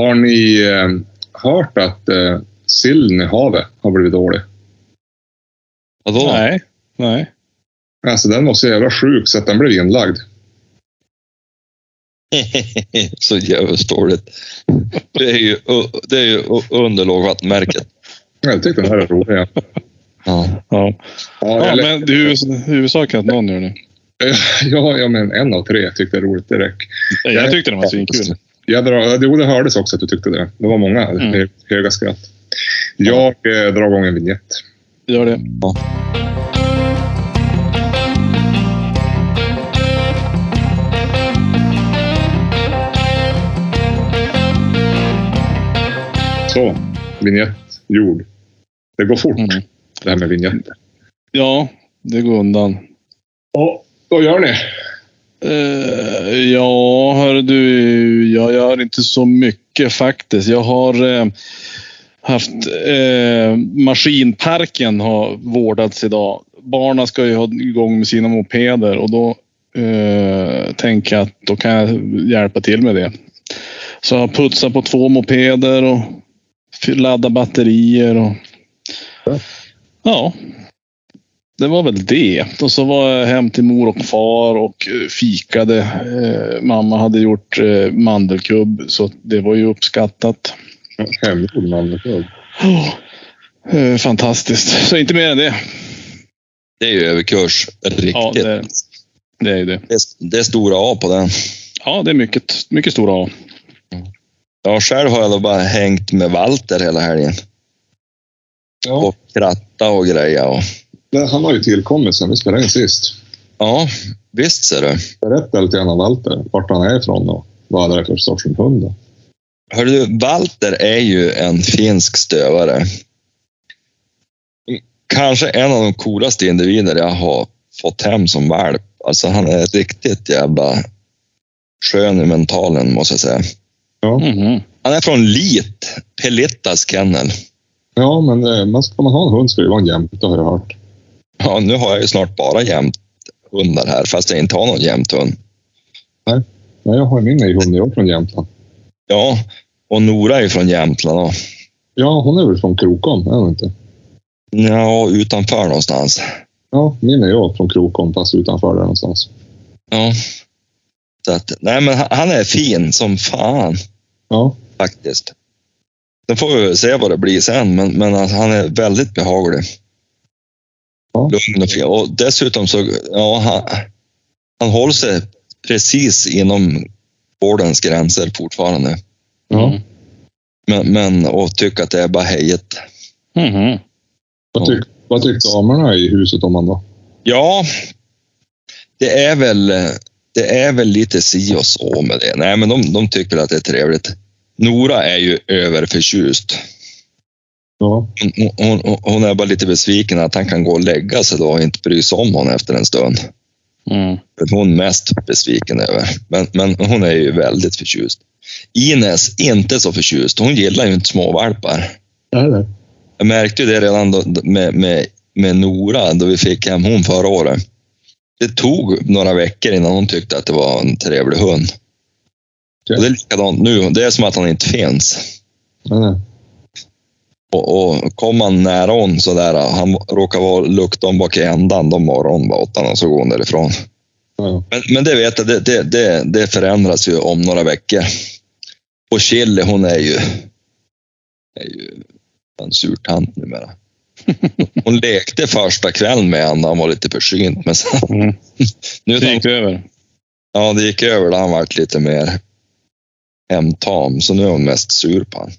Har ni eh, hört att eh, sillen i havet har blivit dålig? Vadå? Nej. Nej. Alltså den var så jävla sjuk så att den blev inlagd. så jävligt dåligt. Det är ju, det är ju under lågvattenmärket. Jag tyckte den här är rolig. Ja. Ja. Ja, Ja, men det är huvud- huvudsaken att någon gör det. ja, ja, men en av tre tyckte det roligt. Det räcker. Jag tyckte den var svinkul. Jag drar, jo, det hördes också att du tyckte det. Det var många Mm. hö- höga skratt. Jag eh, drar igång en vignett. Gör det. Så, vignett gjord. Det går fort Mm. det här med vignetter. Ja, det går undan. Och vad gör ni? Eh, ja, hör du, jag gör inte så mycket faktiskt. Jag har eh, haft eh, maskinparken har vårdats idag. Barnen ska ju ha igång med sina mopeder och då eh, tänker jag att då kan jag hjälpa till med det. Så jag har putsat på två mopeder och laddat batterier och ja, det var väl det. Och så var jag hem till mor och far och eh, fikade. Eh, mamma hade gjort eh, mandelkubb så det var ju uppskattat. Hemgjord mandelkubb. Oh, eh, fantastiskt. Så inte mer än det. Det är ju överkurs. Riktigt. Ja, det, det är det. det, det är stora A på den. Ja, det är mycket, mycket stora A. Ja, själv har jag då bara hängt med Walter hela helgen. Ja, Och kratta och greja. Och, han har ju tillkommit sen vi spelade in sist. ja, visst ser du. Berätta lite grann om Walter, vart han är ifrån och vad det är för sorts hund. då. Hör du, Walter är ju en finsk stövare. Kanske en av de coolaste individer jag har fått hem som valp. Alltså han är riktigt jävla skön i mentalen måste jag säga. Ja, Mhm. Han är från Lit, Pelittas kennel. ja men eh, man ska man ha en hund ska det vara en jämte har jag hört. Ja, nu har jag ju snart bara jämt hundar här, fast jag inte har någon jämt hund. Nej, jag har min i hund, jag är från Jämtland. Ja, och Nora är från Jämtland. Och, Ja, hon är väl från Krokom, är hon inte? ja, utanför någonstans. Ja, min är jag från Krokom, fast utanför där någonstans. Ja. Så att, nej, men han- är fin som fan Ja, faktiskt. Sen får vi se vad det blir sen, men, men han är väldigt behaglig. Ja. Lugn och. Och dessutom så, ja, han, han håller sig precis inom vårdens gränser fortfarande. ja. Mm. Men, men och tycker att det är bara hejet. Mhm. Vad, tyck, vad tyckte damerna i huset om han då? Ja, det är väl, det är väl lite si och så med det. Nej, men de, de tycker att det är trevligt. Nora är ju överförtjust. Ja, Hon, hon, hon är bara lite besviken att han kan gå och lägga sig då och inte bry sig om honom efter en stund. Mm. Det är hon mest besviken över. Men, men hon är ju väldigt förtjust. Ines, inte så förtjust. Hon gillar ju inte småvalpar. det? Jag märkte ju det redan då, med, med, med Nora, då vi fick hem hon förra året. Det tog några veckor innan hon tyckte att det var en trevlig hund. Okej. Och det är likadant nu. Det är som att han inte finns. Nej, nej. Och, och kom man nära hon sådär, han råkar vara lukta om bak i ändan, då morgon var och så går hon därifrån. Ja, Men, men det vet jag, det, det, det, det förändras ju om några veckor. Och Chili, hon är ju, är ju en sur tant numera. Hon lekte första kvällen med honom, han var lite försynt. Men sen, Mm. nu Det han, gick över. ja, det gick över, då han varit lite mer hemtam. Så nu är hon mest sur på honom.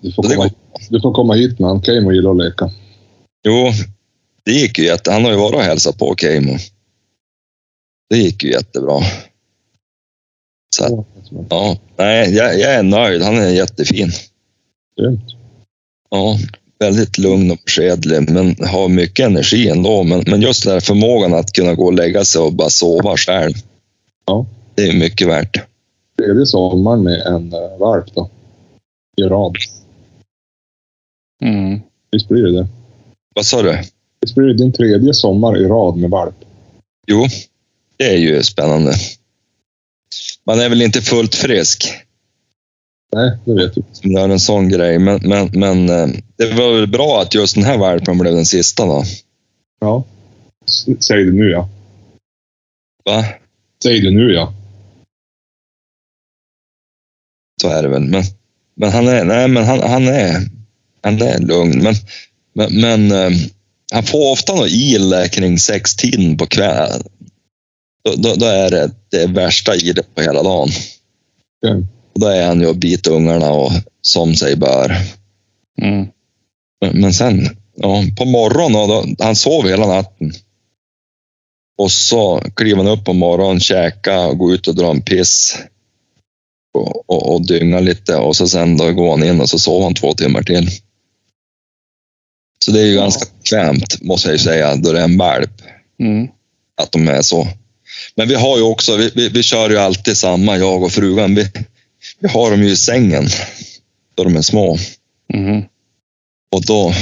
Du, får det komma, du får komma hit med han. Keimo gillar att leka. Jo, det gick ju jätte... Han har ju varit och hälsat på Keimo. Det gick ju jättebra. Så att, ja, nej, jag, jag är nöjd. Han är jättefin. Grymt. Ja, väldigt lugn och beskedlig, men har mycket energi ändå. Men, men just den här förmågan att kunna gå och lägga sig och bara sova själv. Ja. Det är mycket värt. Tredje sommaren med en uh, valp då. I rad. Mm. Visst blir det det? Vad sa du? Visst blir det din tredje sommar i rad med valp? Jo, det är ju spännande. Man är väl inte fullt frisk. Nej, det vet du. som gör en sån grej. Men, men, men eh, det var väl bra att just den här valpen blev den sista då. Ja. Säg det nu ja. Va? Säg det nu ja. Så är det väl. Men, men han är, nej, men han, han är, han är lugn. Men, men, men eh, han får ofta något il kring sextiden på kvällen. Då, då, då är det det värsta ilet på hela dagen. Okej. Och då är han ju och biter ungarna och som sig bör. Mm. Men, men sen, ja, på morgonen, då, han sov hela natten. Och så kliver han upp på morgonen, käka och går ut och drar en piss. Och, och, och dynga lite och så sen då går han in och så sover han två timmar till. Så det är ju Ja. ganska bekvämt, måste jag ju säga, då det är en valp, Mm. att de är så. Men vi har ju också, vi, vi, vi kör ju alltid samma, jag och frugan. Vi, vi har dem ju i sängen, då de är små. Mm. Och då,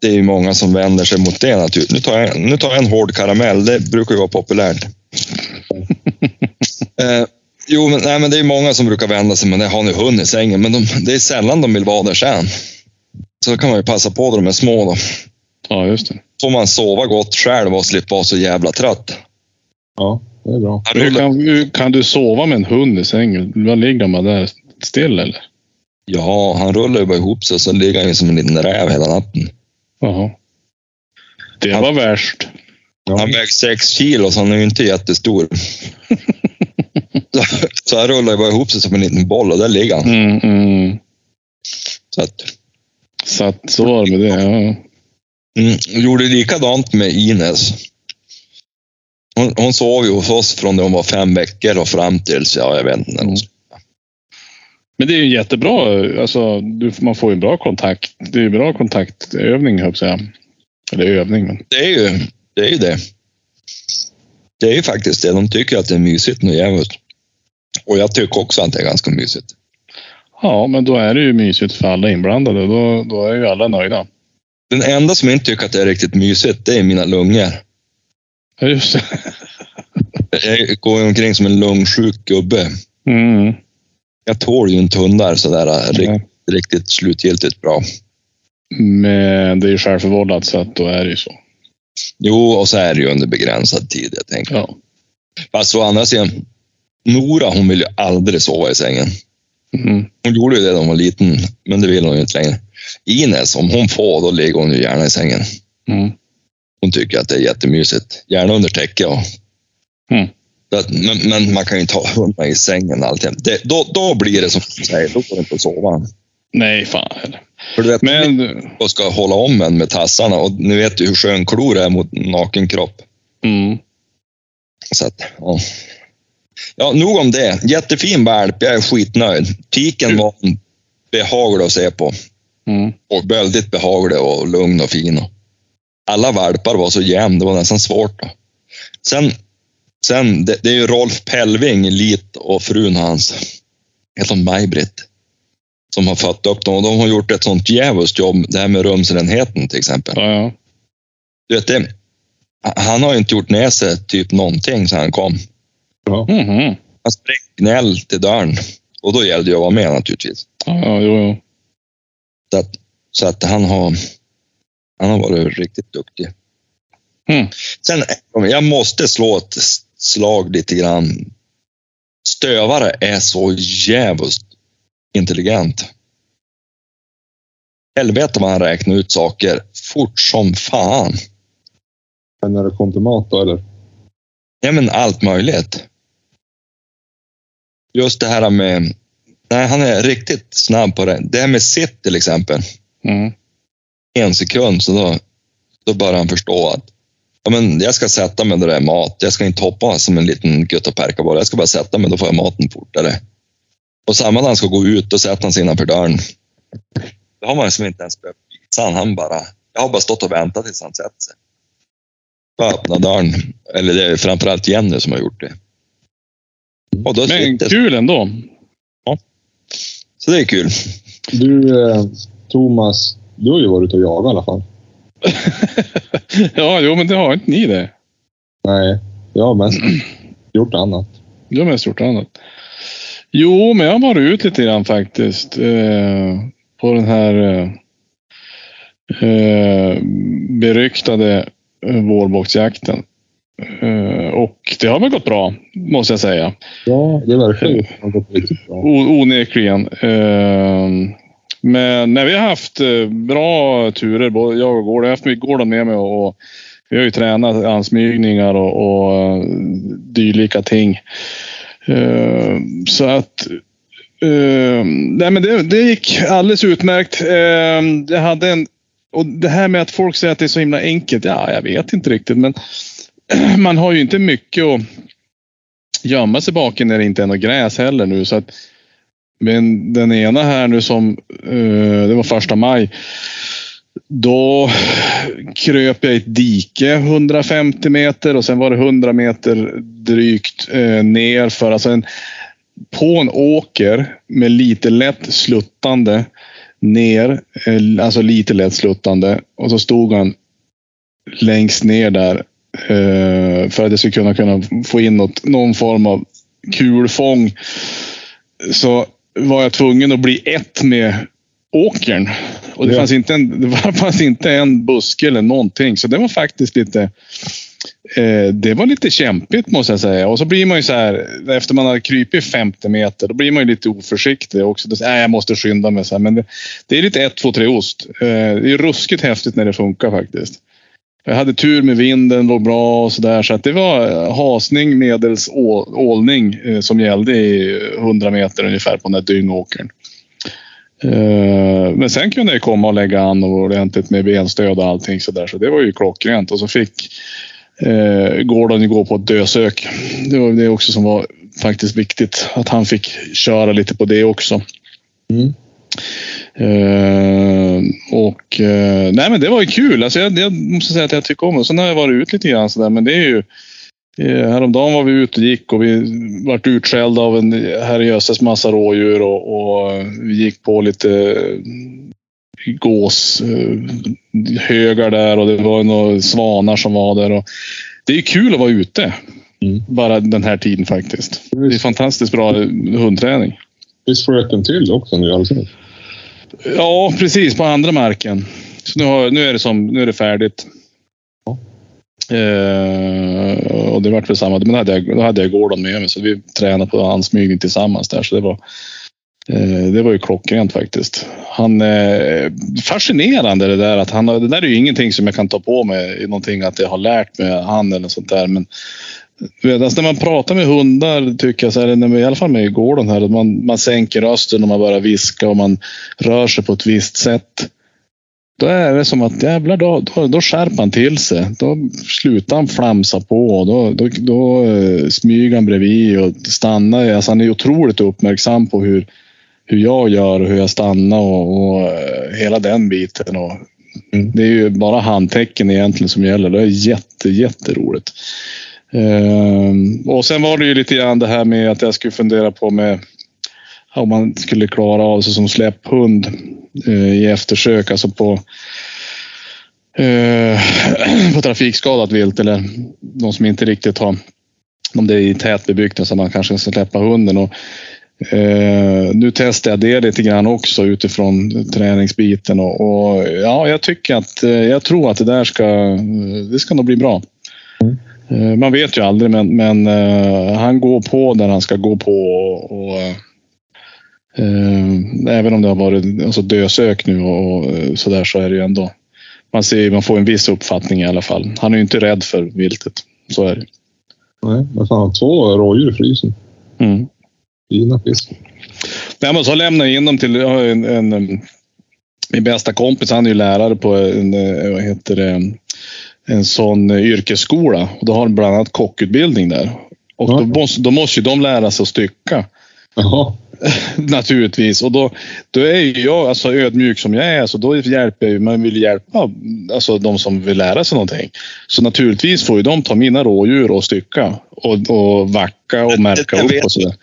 det är ju många som vänder sig mot det naturligtvis. Nu tar jag, nu tar jag en hård karamell, det brukar ju vara populärt. eh, jo, men, nej, men det är många som brukar vända sig, men det har ni hund i sängen. Men de, det är sällan de vill vara där sen. Så då kan man ju passa på då de är små då. Ja, just det. Får man sova gott själv och slippa vara så jävla trött. Ja, det är bra. Han Hur kan, hur kan du sova med en hund i sängen? Vad ligger man där still eller? ja, han rullar ju bara ihop sig så ligger han ju som en liten räv hela natten. Jaha. Det Han- var värst. Ja. Han väger sex kilo så han är ju inte jättestor. så, han rullar ju bara ihop sig som en liten boll och där ligger han. Mm, mm. Så att, Så att så var det med det. Ja. mm, gjorde likadant med Ines. Hon, hon sov ju hos oss från när hon var fem veckor och fram tills, ja, jag vet inte. hon- Men det är ju jättebra. Alltså, du, man får ju bra kontakt. Det är ju bra kontaktövning, höll jag. Eller övning, men. Det är ju det. Är ju det. Det är ju faktiskt det. De tycker att det är mysigt nu jävligt. Och jag tycker också att det är ganska mysigt. Ja, men då är det ju mysigt för alla inblandade. Då, då är ju alla nöjda. Den enda som inte tycker att det är riktigt mysigt, det är mina lungor. Ja, just det. Jag går omkring som en lungsjuk gubbe. Mm. Jag tål ju inte hundar sådär äh, riktigt, riktigt slutgiltigt bra. Men det är ju självförvållat, så att då är det ju så. Jo, och så är det ju under begränsad tid, jag tänker. Ja. Fast å andra sidan, Nora hon vill ju aldrig sova i sängen. Mm. Hon gjorde ju det när hon var liten, men det vill hon ju inte längre. Ines, om hon får, då ligger hon ju gärna i sängen. Mm. Hon tycker att det är jättemysigt. Gärna under täcke. Och... Mm. Men, men man kan ju inte ha hundarna i sängen alltid. Det, då, då blir det som du säger, då går det inte att sova. Nej, fan heller. För du vet, Men och ska hålla om en med tassarna och ni vet ju hur skön klor är mot naken kropp. mm. Så att, ja. ja, nog om det. Jättefin valp, jag är skitnöjd. Tiken var behaglig att se på Mm. och väldigt behaglig och lugn och fin. Alla valpar var så jämn, det var nästan svårt. Då. Sen, sen det, det är ju Rolf Pelving, Lit och frun hans, heter hon Maj-Britt, som har fött upp dem och de har gjort ett sånt djävulskt jobb, det här med rumsrenheten till exempel. Ja, ja. Du vet det, han har ju inte gjort ner sig typ någonting sedan han kom. Ja. Mhm. Han sprang gnäll till dörren och då gällde det att vara med naturligtvis. Ja, ja, jo, jo. Så att, så att han har han har varit riktigt duktig. Mm. Sen, jag måste slå ett slag lite grann. Stövare är så jävligt intelligent. Helvete vad han räknar ut saker fort som fan. Men när det kom till mat då, eller? Ja, men allt möjligt. Just det här med... Nej, han är riktigt snabb på det. Det här med sitt till exempel. Mm. En sekund, så då, då börjar han förstå att ja, men jag ska sätta mig där det är mat. Jag ska inte hoppa som en liten guttaperka bara. Jag ska bara sätta mig, då får jag maten fortare. Och samma när han ska gå ut, då sätter han sig innanför dörren. Det har man liksom inte ens behövt visa han, bara... Jag har bara stått och väntat tills han sätter sig. Bara öppna dörren. Eller det är framförallt Jenny som har gjort det. Och då Men sitter, kul ändå. så det är kul. Du, eh, Thomas, du har ju varit ute och jagat i alla fall. ja, jo, men det har inte ni det. Nej, jag har mest gjort annat. Du har mest gjort annat. Jo, men jag har varit ut lite grann faktiskt. Eh, på den här eh, eh beryktade eh, vårboxjakten. Eh, och det har väl gått bra, måste jag säga. Ja, det verkar ju ha gått riktigt bra. onekligen. Eh, men när vi har haft bra turer, både jag och Gordon. Jag har haft Gordon med mig och vi har ju tränat ansmygningar och, och dylika ting. Uh, så att uh, nej men det, det, gick alldeles utmärkt. Uh, jag hade en, och det här med att folk säger att det är så himla enkelt. Ja, jag vet inte riktigt, men man har ju inte mycket att gömma sig bakom när det inte är något gräs heller nu. Så att, men den ena här nu som, det var första maj. Då kröp jag i ett dike 150 meter och sen var det 100 meter drygt eh, ner för alltså en, på en åker med lite lätt sluttande ner, eh, alltså lite lätt sluttande och så stod han längst ner där eh, för att jag skulle kunna, kunna få in något, någon form av kulfång. Så var jag tvungen att bli ett med åkern. Och det, ja. fanns inte en, det fanns inte en buske eller någonting. Så det var faktiskt lite eh, det var lite kämpigt måste jag säga. Och så blir man ju så här, efter man har krypit 50 meter, då blir man ju lite oförsiktig också. Då, äh, jag måste skynda mig. Så här. Men det, det, är lite 1, 2, 3 ost. Eh, det är ruskigt häftigt när det funkar faktiskt. Jag hade tur med vinden, låg bra och sådär. Så att det var hasning medels ålning eh, som gällde i 100 meter ungefär på den där dyngåkern. Eh, men sen kunde jag komma och lägga an ordentligt med benstöd och allting så där. Så det var ju klockrent. Och så fick eh, Gordon gå på ett dösök. Det var det också som var faktiskt viktigt. Att han fick köra lite på det också. Mm. Eh, och eh, nej men det var ju kul. Alltså jag, jag, måste säga att jag tycker om det. Sen har jag varit ut lite grann sådär. Men det är ju häromdagen var vi ute och gick och vi vart utskällda av en herrejösses massa rådjur och, och, vi gick på lite eh, gåshögar där och det var några svanar som var där. Och det är kul att vara ute. Mm. Bara den här tiden faktiskt. Det är fantastiskt bra hundträning. Visst flöt den till också nu alltså? Ja, precis. På andra marken. Så nu, har, nu, är det som, nu är det färdigt. Uh, och det vart väl samma. Men då hade, jag, då hade jag Gordon med mig så vi tränade på ansmygning tillsammans där. Så det var, uh, det var ju klockrent faktiskt. Han uh, fascinerande det där att han det där är ju ingenting som jag kan ta på mig någonting att jag har lärt mig han eller sånt där. Men vet, alltså när man pratar med hundar tycker jag så här, i alla fall med Gordon här, man, man sänker rösten och man börjar viska och man rör sig på ett visst sätt. Då är det som att jävlar, då, då, då skärper han till sig. Då slutar han flamsa på. Då, då, då uh, smyger han bredvid och stannar. Alltså han är otroligt uppmärksam på hur, hur jag gör och hur jag stannar och, och uh, hela den biten. Och, mm. Det är ju bara handtecken egentligen som gäller. Det är jätte, jätteroligt. Uh, och sen var det ju lite grann det här med att jag skulle fundera på med om man skulle klara av sig som släpphund eh, i eftersök, alltså på, eh, på trafikskadat vilt eller de som inte riktigt har, om det är i tätbebyggt så man kanske ska släppa hunden. Och, eh, nu testar jag det lite grann också utifrån träningsbiten och, och ja, jag tycker att eh, jag tror att det där ska, det ska nog bli bra. Mm. Eh, man vet ju aldrig, men, men uh, han går på där han ska gå på. Och, och Eh, även om det har varit alltså, dösök nu och, och så där så är det ju ändå. Man, ser, man får en viss uppfattning i alla fall. Han är ju inte rädd för viltet. Så är det. Nej, men fan två rådjur i frysen. Mm. Fina fisk. Nej, men så lämnar jag in dem till har en, en, min bästa kompis. Han är ju lärare på en, vad heter det, en sån yrkesskola. Och då har de bland annat kockutbildning där. Och ja. då, måste, då måste ju de lära sig att stycka. Jaha. Naturligtvis. Och då, då är ju jag alltså ödmjuk som jag är, så då hjälper jag, man vill hjälpa alltså, de som vill lära sig någonting. Så naturligtvis får ju de ta mina rådjur och stycka och, och vacka och märka upp och sådär.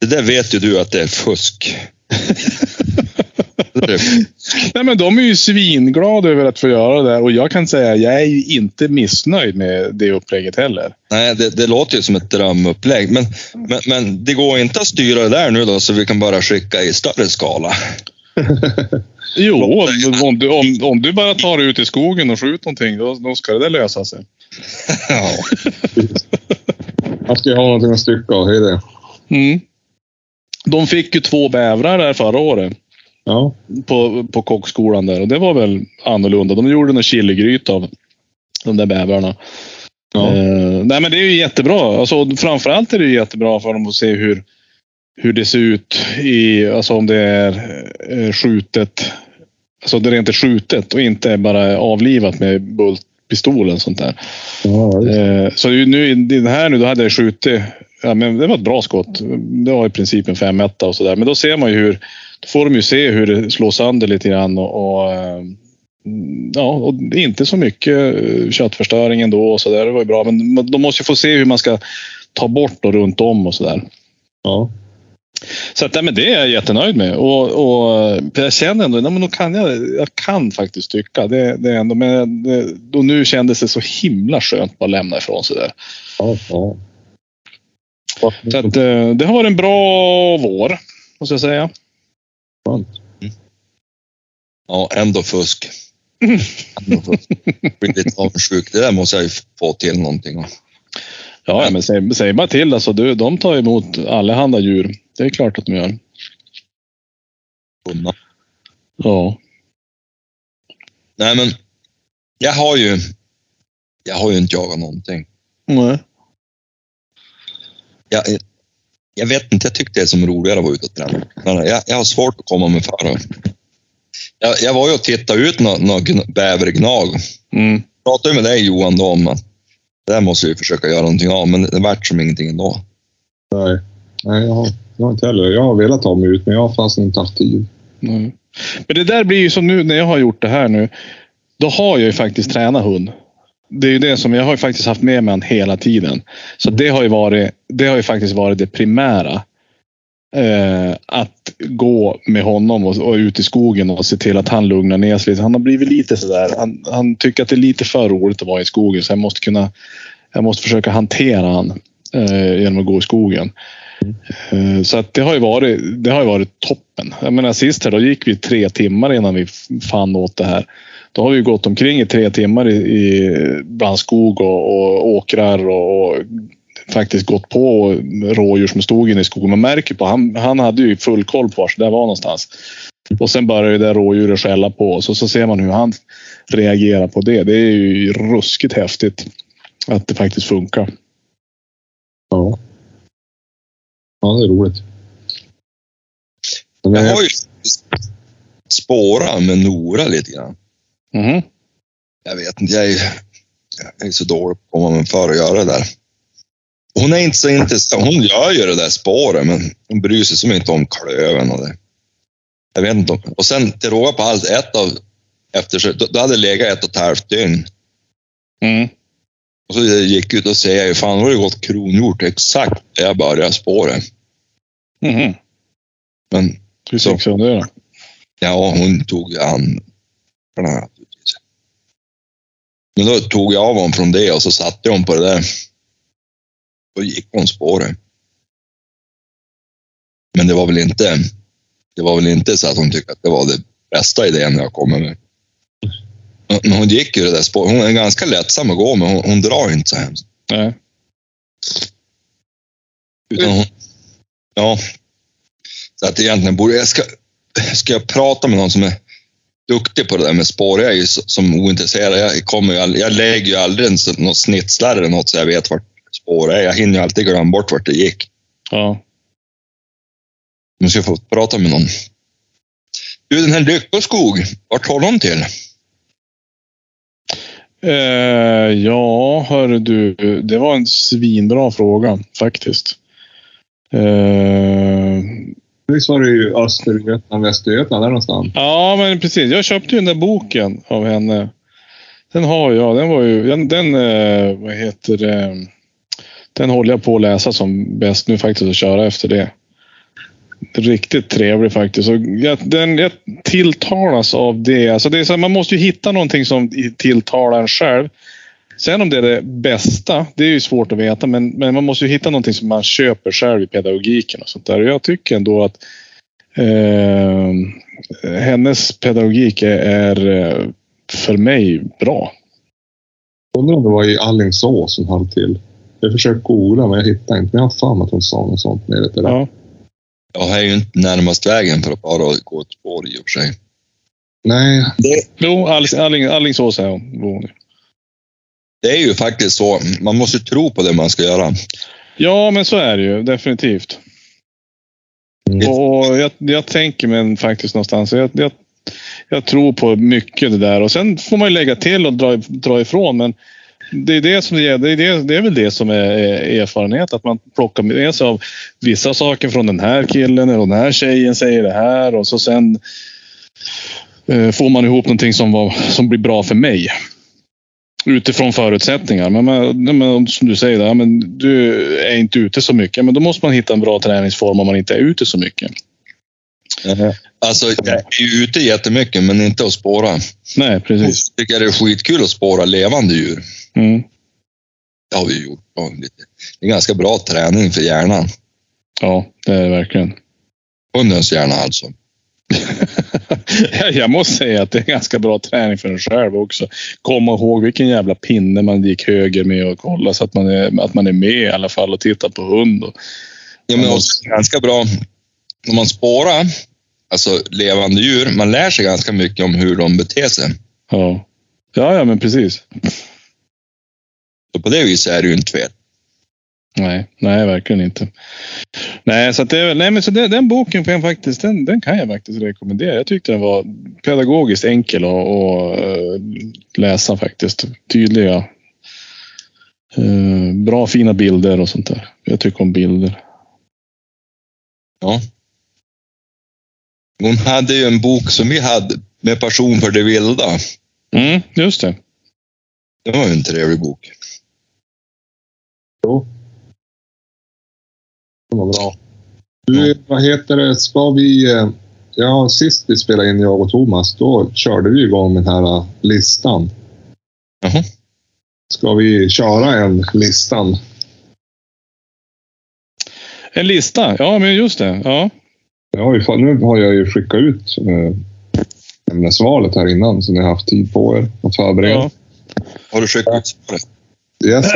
Det där vet ju du att det är fusk. Nej, men de är ju svinglada över att få göra det där och jag kan säga jag är ju inte missnöjd med det upplägget heller. Nej, det, det låter ju som ett drömupplägg. Men, men, men det går inte att styra det där nu då så vi kan bara skicka i större skala. Jo, om du, om, om du bara tar ut i skogen och skjuter någonting, då, då ska det där lösa sig. Ja. Ska ju ha någonting att stycka av, det är det. Mm. De fick ju två bävrar där förra året Ja. på, på kockskolan där och det var väl annorlunda. De gjorde en chiligryta av de där bävrarna. Ja. Eh, nej men det är ju jättebra. Alltså, framförallt är det jättebra för dem att se hur, hur det ser ut i, alltså om det är eh, skjutet. Alltså det är inte skjutet och inte bara avlivat med bultpistolen och sånt där. Ja. Eh, så nu den här nu, då hade jag skjutit. Ja, men det var ett bra skott. Det var i princip en 5 och sådär. Men då ser man ju hur, får de ju se hur det slår sönder lite grann och, och eh, Ja, och inte så mycket eh, köttförstöring ändå och så där. Det var ju bra. Men de måste ju få se hur man ska ta bort och runt om och så där. Ja. Så att, nej, men det är jag jättenöjd med. Och, och för jag känner ändå, nej, men då kan jag, jag kan faktiskt tycka. Det, det är ändå, men det, och nu kändes det så himla skönt att bara lämna ifrån sig det. Ja, ja. Så att, eh, det har varit en bra vår, måste jag säga. Skönt. ja, ändå fusk. Ändå fusk. Blir lite avundsjuk. Det där måste jag ju få till någonting. Ja, men säg, säg bara till. Alltså, du, de tar emot allehanda djur. Det är klart att de gör. Kunna. Ja. Nej, men jag har ju. Jag har ju inte jagat någonting. Nej. Jag, jag vet inte, jag tyckte det är som roligare att vara ute och träna. Men jag, jag har svårt att komma med för. Jag, jag var ju och tittade ut några nå, gn- bävergnag. Mm. pratade ju med dig Johan då om att det där måste vi försöka göra någonting av, men det vart som ingenting ändå. Nej, Nej jag, har, jag har inte heller. Jag har velat ta mig ut, men jag har fast inte haft tid. Nej. Men det där blir ju som nu när jag har gjort det här nu. Då har jag ju faktiskt tränat hund. Det är ju det som jag har ju faktiskt haft med mig hela tiden. Så det har ju varit, det har ju faktiskt varit det primära. Eh, att gå med honom och, och ut i skogen och se till att han lugnar ner sig lite. Han har blivit lite sådär. Han, han tycker att det är lite för roligt att vara i skogen så jag måste kunna. Jag måste försöka hantera han eh, genom att gå i skogen. Eh, Så att det har ju varit, det har ju varit toppen. Jag menar sist här, då gick vi tre timmar innan vi fann åt det här. Då har vi gått omkring i tre timmar i, i bland skog och, och åkrar och, och faktiskt gått på rådjur som stod inne i skogen. Man märker på han, han hade ju full koll på var det var någonstans. Och sen börjar ju det rådjuret skälla på oss och så ser man hur han reagerar på det. Det är ju ruskigt häftigt att det faktiskt funkar. Ja. Ja, det är roligt. Men Jag jag, har ju spårat med Nora lite grann. Mhm. Jag vet inte, jag är, jag är så dålig på att komma med för att göra det där. Hon är inte så intresserad. Hon gör ju det där spåret, men hon bryr sig som inte om klöven och det. Jag vet inte. om- Och sen till råga på allt, ett av efter då, då hade det legat ett och ett halvt dygn. Mm. Och så gick jag ut och säger, fan har det gått kronhjort exakt där jag började spåret. Mhm. Men Hur Så. sexig hon är då? ja, hon tog an. Men då tog jag av honom från det och så satte hon på det där. Då gick hon spåret. Men det var väl inte, det var väl inte så att hon tyckte att det var det bästa idén jag kommit med. Men hon gick ju det där spåret. Hon är ganska lättsam att gå men hon, hon drar inte så hemskt. Nej. Utan hon, ja. Så att egentligen borde jag ska, ska jag prata med någon som är duktig på det där med spår. Jag är ju som ointresserad. Jag, kommer ju aldrig, jag lägger ju aldrig en, något snitslar eller något så jag vet vart spår är. Jag hinner ju alltid glömma bort vart det gick. Ja. Nu ska jag få prata med någon. Du, den här Lyckoskog, vart har de till? Eh, ja, hör du. Det var en svinbra fråga faktiskt. Eh, visst var det ju Östergötland, Västergötland där någonstans? ja, men precis. Jag köpte ju den där boken av henne. Den har jag. Den var ju... Den, den eh, vad heter det? Den håller jag på att läsa som bäst nu faktiskt och köra efter det. riktigt trevlig faktiskt. Och jag, den, jag tilltalas av det. Alltså det är så här, man måste ju hitta någonting som tilltalar en själv. Sen om det är det bästa, det är ju svårt att veta. Men, men man måste ju hitta någonting som man köper själv i pedagogiken och sånt där. Och jag tycker ändå att eh, hennes pedagogik är, är eh, för mig bra. Undrar om det var i Allingsås som höll till. Jag försökte googla men jag hittade inte. Men jag har för mig att hon sa något sånt nere till det. Ja. Jag har ju inte närmast vägen för att bara gå ett spår i och för sig. Nej, Jo, Alling, Alling, Allingsås är hon. Det är ju faktiskt så. Man måste tro på det man ska göra. Ja, men så är det ju definitivt. Mm. Och jag, jag tänker mig faktiskt någonstans. Jag, jag, jag tror på mycket det där. Och sen får man ju lägga till och dra, dra ifrån. Men det är, det, som det, det, är det, det är väl det som är är erfarenhet. Att man plockar med sig av vissa saker från den här killen och den här tjejen säger det här. Och så sen eh, får man ihop någonting som, var, som blir bra för mig. Utifrån förutsättningar. Men, men, men som du säger, ja, men du är inte ute så mycket. Men då måste man hitta en bra träningsform om man inte är ute så mycket. Alltså, jag är ju ute jättemycket, men inte att spåra. Nej, precis. Jag tycker det är skitkul att spåra levande djur. Mm. Det har vi gjort. Det är ganska bra träning för hjärnan. Ja, det är det verkligen. Hundens hjärna alltså. Jag- måste säga att det är ganska bra träning för en själv också. Komma ihåg vilken jävla pinne man gick höger med och kolla så att man är, att man är med i alla fall och tittar på hund. Och, Ja, men också ganska bra om man spårar, alltså levande djur, man lär sig ganska mycket om hur de beter sig. ja. ja, ja, men precis. Så på det viset är det ju inte fel. Nej, nej, verkligen inte. Nej, så att det, nej, men så det, den boken kan faktiskt, den, den kan jag faktiskt rekommendera. Jag tyckte den var pedagogiskt enkel att att, eh, läsa faktiskt. Tydliga. eh, bra fina bilder och sånt där. Jag tycker om bilder. Ja. Hon hade ju en bok som vi hade med Passion för det vilda. Mm, just det. Det var ju en trevlig bok. Jo. Det var bra. Du, vad heter det? Ska vi... eh, Ja, sist vi spelade in, jag och Thomas, då körde vi igång med den här eh, listan. Jaha. Ska vi köra en listan? En lista. Ja, men just det. Ja. Har ju, nu har jag ju skickat ut eh, ämnesvalet här innan, så ni har haft tid på er att förbereda. ja. Har du skickat ut svaret? Jag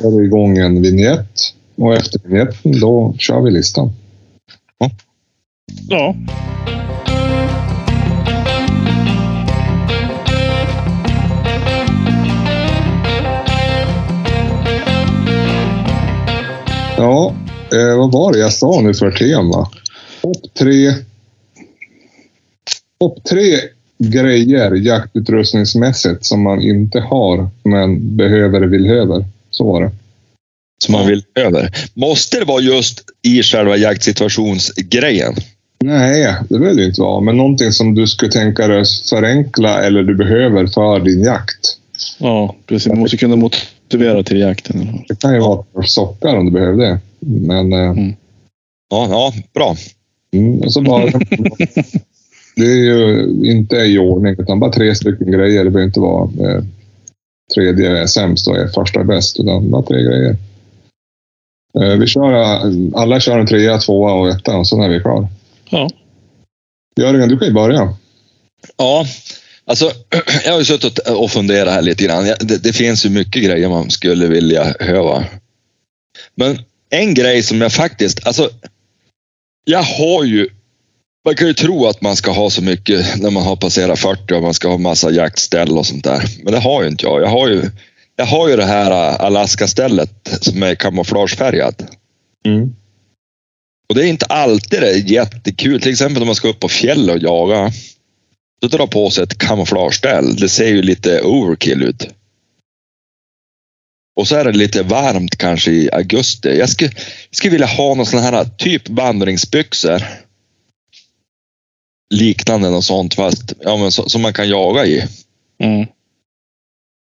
sätter igång en vignett och efter vignetten då kör vi listan. ja. Ja, eh, vad var det jag sa nu för tema? Topp tre... Topp tre grejer jaktutrustningsmässigt som man inte har men behöver vill höver. Så var det. Som man vill över. Måste det vara just i själva jaktsituationsgrejen? Nej, det behöver det inte vara. Men någonting som du skulle tänka dig förenkla eller du behöver för din jakt. ja, precis. Man måste kunna motivera till jakten. Det kan ju vara sockar om du behöver det. Men eh, Ja, ja bra. Mm, och så bara, det är ju inte i ordning, utan bara tre stycken grejer. Det behöver inte vara eh, tredje är sämst och första är bäst, utan bara tre grejer. Eh, vi kör, eh, alla kör en trea, tvåa och etta och sen är vi klar. Ja. Jörgen, du kan ju börja. Ja, alltså jag har ju suttit och funderat här lite grann. Det, det finns ju mycket grejer man skulle vilja höra. Men en grej som jag faktiskt, alltså jag har ju, man kan ju tro att man ska ha så mycket när man har passerat 40 och man ska ha massa jaktställ och sånt där. Men det har ju inte jag. Jag har ju, jag har ju det här Alaska-stället som är kamouflagefärgat. Och det är inte alltid det är jättekul. Till exempel om man ska upp på fjäll och jaga. Då drar på sig ett kamouflageställ. Det ser ju lite overkill ut. Och så är det lite varmt kanske i augusti. Jag skulle, jag skulle vilja ha någon sån här typ vandringsbyxor. Liknande något sånt fast ja, men så, som man kan jaga i. Mm.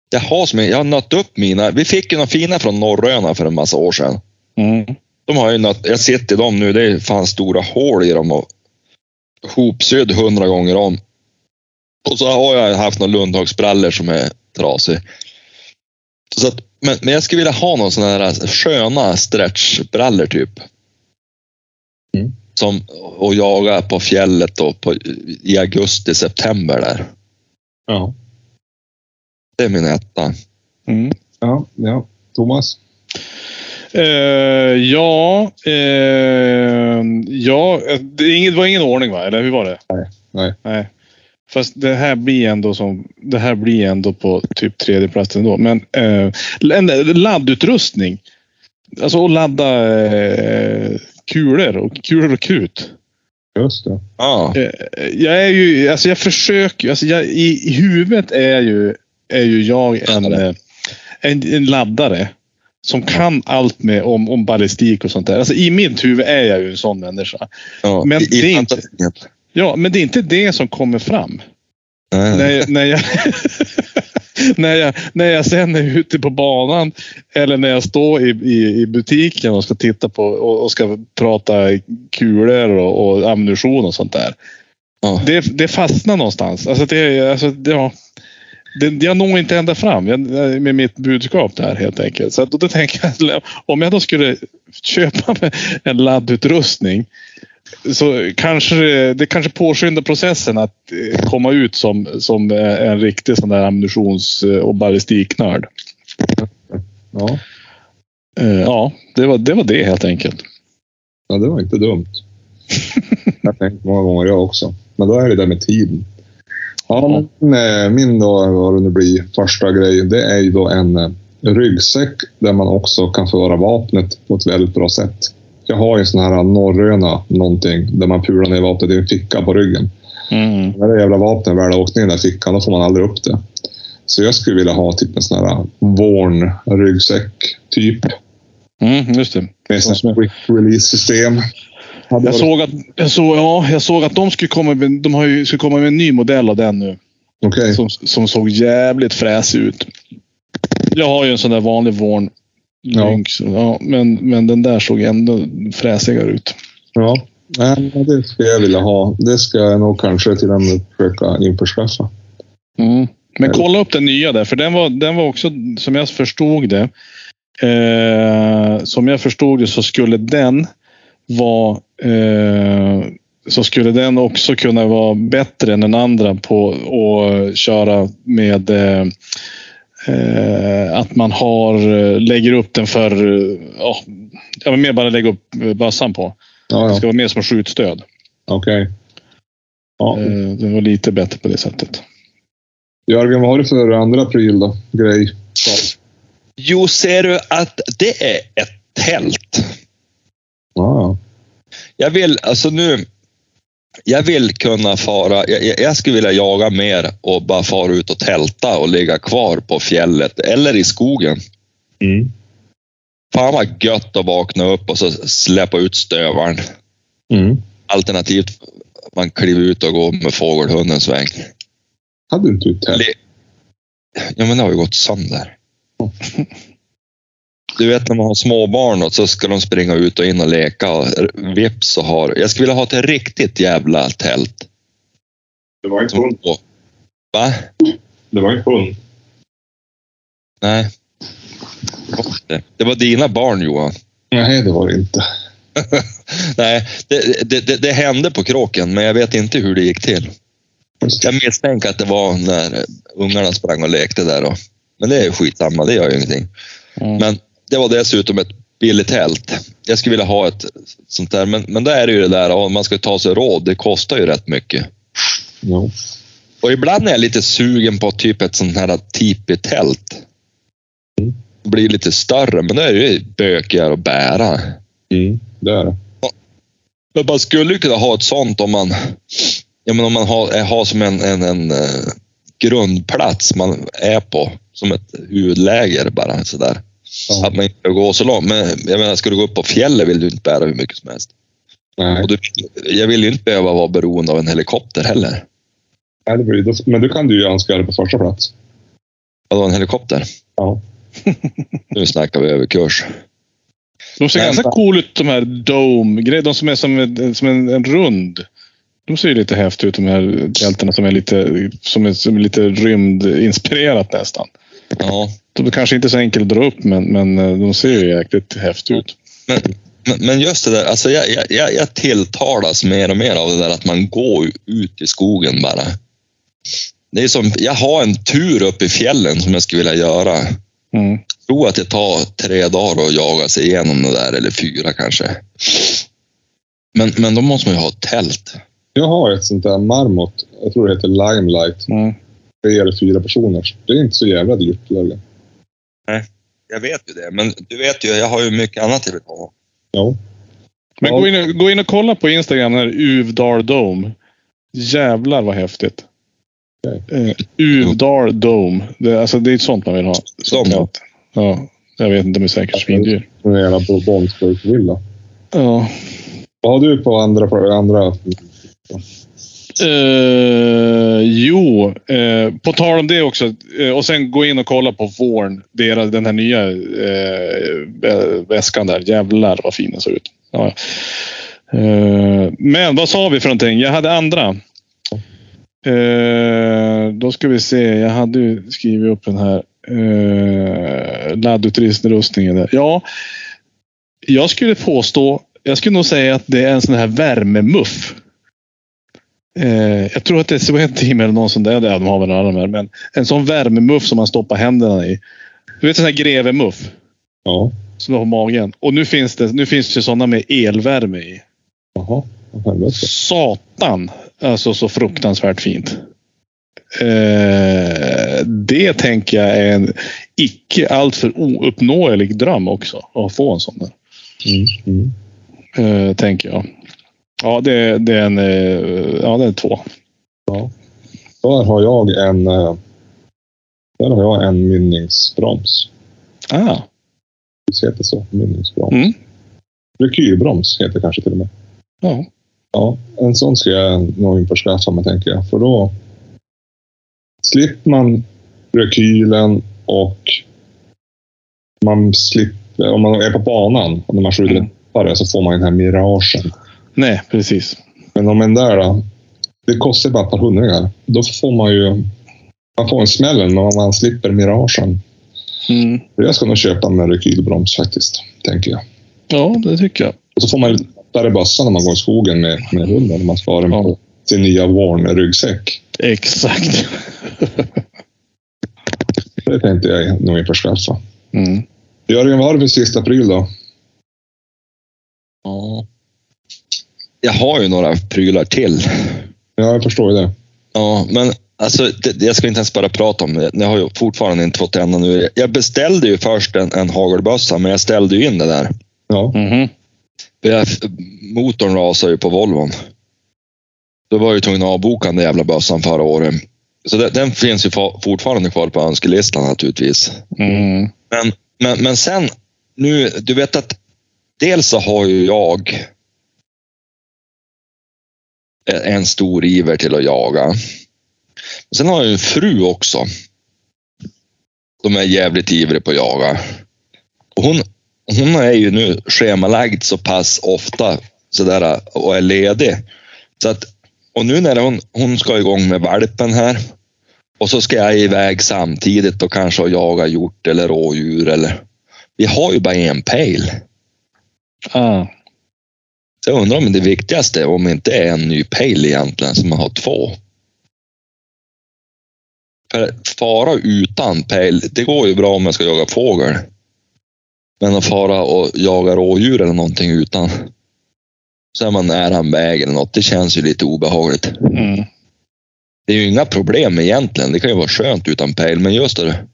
Jag har, som, jag har nött upp mina. Vi fick ju några fina från Norröna för en massa år sedan. Mm. De har ju något, jag sitter i dem nu, det är fan stora hål i dem och hopsydd hundra gånger om. Och så har jag haft några Lundhagsbrallor som är trasig. Så att, men, men jag skulle vilja ha någon sån här sköna stretchbrallor typ. Mm. Som och jaga på fjället då på, i augusti, september där. Ja. Det är min etta. Mm. Ja, ja. Thomas? Eh, ja, eh, ja det, är inget, det var ingen ordning va? Eller hur var det? Nej. Nej. Fast det här blir ändå som, det här blir ändå på typ tredje plats ändå. Men eh, en laddutrustning. Alltså att ladda eh, kulor och kulor och krut. Just det. Ja, Eh, jag är ju, alltså jag försöker, alltså jag, i, i huvudet är ju, är ju jag en, eh, en, en laddare. Som kan allt med om, om ballistik och sånt där. Alltså i mitt huvud är jag ju en sån människa. ja. Men I- det är inte-. Ja, men det är inte det som kommer fram. Nej, när, jag, när, jag, när, jag, när jag sen är ute på banan eller när jag står i, i, i butiken och ska titta på och, och ska prata kulor och, och ammunition och sånt där. Ja. Det, det fastnar någonstans. Alltså det, alltså det, ja, det, jag når inte ända fram jag, med mitt budskap där helt enkelt. Så att, då tänker jag om jag då skulle köpa en laddutrustning så kanske det, kanske påskyndar processen att eh, komma ut som, som eh, en riktig sån där ammunitions och ballistiknörd. Ja. Eh, Ja, det var, det var det helt enkelt. ja, det var inte dumt. jag har tänkt många gånger jag också. Men då är det där med tiden. Ja, men, eh, min då, vad det nu blir, första grej, det är ju då en eh, ryggsäck där man också kan föra vapnet på ett väldigt bra sätt. Jag har ju en sån här norröna någonting där man pular ner vapnet i en ficka på ryggen. Mm. När det jävla vapnet väl har åkt ner i den där fickan, då får man aldrig upp det. Så jag skulle vilja ha typ en sån här Vorn ryggsäck typ. Mm, just det. Med sån quick release-system. Hade Jag varit- såg, att, jag, såg, ja, jag såg att de skulle komma med, de har ju, skulle komma med en ny modell av den nu. Okej. Som, som såg jävligt fräsig ut. Jag har ju en sån där vanlig Vorn. Ja. Lynx, Ja, men, men den där såg ändå fräsigare ut. Ja, Nej, det skulle jag vilja ha. Det ska jag nog kanske till och med försöka införskaffa. Mm. Men kolla upp den nya där, för den var, den var också, som jag förstod det, eh, som jag förstod det så skulle den vara eh, så skulle den också kunna vara bättre än den andra på att köra med eh, eh, att man har, eh, lägger upp den för, eh, ja, jag vill mer bara lägga upp bössan på. Ja, Det ja. ska vara mer som skjutstöd. Okej. Ja. Eh, den var lite bättre på det sättet. Jörgen, vad har du för andra pryl då? Grej? Jo, ser du att det är ett tält. Ja, Jag vill, alltså nu, jag vill kunna fara, jag, jag- skulle vilja jaga mer och bara fara ut och tälta och ligga kvar på fjället eller i skogen. Mm. Fan vad gött att vakna upp och så släppa ut stövaren. Mm. Alternativt man kliver ut och går med fågelhunden sväng. Hade inte du tält? Ja, men det har ju gått sönder. Du vet när man har småbarn och så ska de springa ut och in och leka och vips så har... Jag skulle vilja ha ett riktigt jävla tält. Det var en Som, va? Det var en hund. Nej. Det var inte. Det var dina barn Johan. Nej, det var det inte. Nej, det, det, det, det hände på kråken, men jag vet inte hur det gick till. Jag misstänker att det var när ungarna sprang och lekte där. Då. Men det är skitsamma, det gör ju ingenting. Mm. Men det var dessutom ett billigt tält. Jag skulle vilja ha ett sånt där, men, men där är det ju det där, om man ska ta sig råd, det kostar ju rätt mycket. Jo. Och ibland är jag lite sugen på typ ett sånt här tipi-tält. Mm. Det blir lite större, men det är ju bökigare att bära. Mm. Det är det. Men man skulle ju kunna ha ett sånt om man, ja, men om man har, har som en, en, en eh, grundplats man är på. Som ett huvudläger bara sådär. Ja. Att man inte går så långt. Men jag menar, ska du gå upp på fjället vill du inte bära hur mycket som helst. Nej, Och du, jag vill ju inte behöva vara beroende av en helikopter heller. Nej, det blir, men du kan du ju önska det på första plats. Vadå, en helikopter? Ja. Nu snackar vi överkurs. De ser ganska cool ut de här dome De som är som, en, som en, en rund. De ser ju lite häftiga ut de här tälten som är lite, som är, som är lite rymdinspirerat nästan. Ja. De är kanske inte så enkelt att dra upp men, men eh, de ser ju jäkligt häftiga ut. Men, men, men just det där, alltså jag, jag, jag, tilltalas mer och mer av det där att man går ut i skogen bara. Det är som, jag har en tur upp i fjällen som jag skulle vilja göra. Mm. Jag tror att det tar tre dagar att jaga sig igenom det där, eller fyra kanske. Men, men då måste man ju ha ett tält. Jag har ett sånt där marmot. Jag tror det heter Limelight. Mm. Tre eller fyra personer. Det är inte så jävla dyrt. Jörgen. Jag vet ju det, men du vet ju, jag har ju mycket annat jag vill ha. Ja. Men Ja. gå, in och, gå in och kolla på Instagram, den här Uvdal Dome. Jävlar vad häftigt. Okej. Eh, Uvdal Dome. Det, alltså, det är ett sånt man vill ha. Sånt. Ja. ja. Jag vet inte, de är säkert svindyr. En jävla Bourbonsburg-villa. Ja. Vad har du på andra... andra Uh, jo, uh, på tal om det också. Uh, och sen gå in och kolla på Vorn. Deras, den här nya väskan där. Jävlar vad fin den ser ut. Ja, men vad sa vi för någonting? Jag hade andra. Då ska vi se. Jag hade ju skrivit upp den här. uh, laddutrustningen där. Ja, jag skulle påstå. Jag skulle nog säga att det är en sån här värmemuff. Eh, jag tror att det är Swedteam eller någon sån där. De har väl alla de här. Men en sån värmemuff som man stoppar händerna i. Du vet en sån här grevemuff. Ja. Som du har på magen. Och nu finns det, nu finns det sådana med elvärme i. Jaha. Satan! Alltså så fruktansvärt fint. Eh, det tänker jag är en icke alltför ouppnåelig dröm också. Att få en sån där. Mm. Mm. Eh, tänker jag. Ja, det, det är en... Eh, ja, det är två. Ja. Där har jag en... eh, Där har jag en mynningsbroms. Ah. Visst heter det så? Mynningsbroms. Mm. Rekylbroms heter det kanske till och med. Ja. Ja, en sån ska jag nog införskaffa mig, tänker jag. För då slipper man rekylen och man slipper, om man är på banan och när man skjuter Mm. så får man den här miragen. Nej, precis. Men om en där då, det kostar bara ett par hundringar. Då får man ju man får en smäll men man slipper miragen. Mm. Jag ska nog köpa med rekylbroms faktiskt, tänker jag. Ja, det tycker jag. Och så får man lättare bössa när man går i skogen med, med hunden. Om man ska ha den på sin nya Warn-ryggsäck. Exakt. Det tänkte jag nog införskaffa. Mm. Jörgen, vad har du för sista pryl då? Ja. Jag har ju några prylar till. Ja, jag förstår ju det. Ja, men alltså, det, jag ska inte ens bara prata om det. Jag har ju fortfarande inte fått ända nu. Jag beställde ju först en, en hagelbössa, men jag ställde ju in det där. Ja, Mhm. För jag, motorn rasade ju på Volvon. Då var jag ju tvungen att avboka den där jävla bössan förra året. Så den, den finns ju fa- fortfarande kvar på önskelistan naturligtvis. Mm. Men, men, men sen, nu, du vet att dels så har ju jag Eh, en stor iver till att jaga. Sen har jag en fru också. De är jävligt ivrig på att jaga. Och hon, hon är ju nu schemalagd så pass ofta sådär, eh, och är ledig. Så att, och nu när hon, hon ska igång med valpen här och så ska jag iväg samtidigt och kanske och jaga hjort eller rådjur eller... Vi har ju bara en pejl. Ah. Så jag undrar om det viktigaste, om det inte är en ny pejl egentligen, så man har två. För fara utan pejl, det går ju bra om jag ska jaga fågel. Men att fara och jaga rådjur eller någonting utan. Så är man nära en väg eller något, det känns ju lite obehagligt. Mm. Det är ju inga problem egentligen. Det kan ju vara skönt utan pejl, men just det,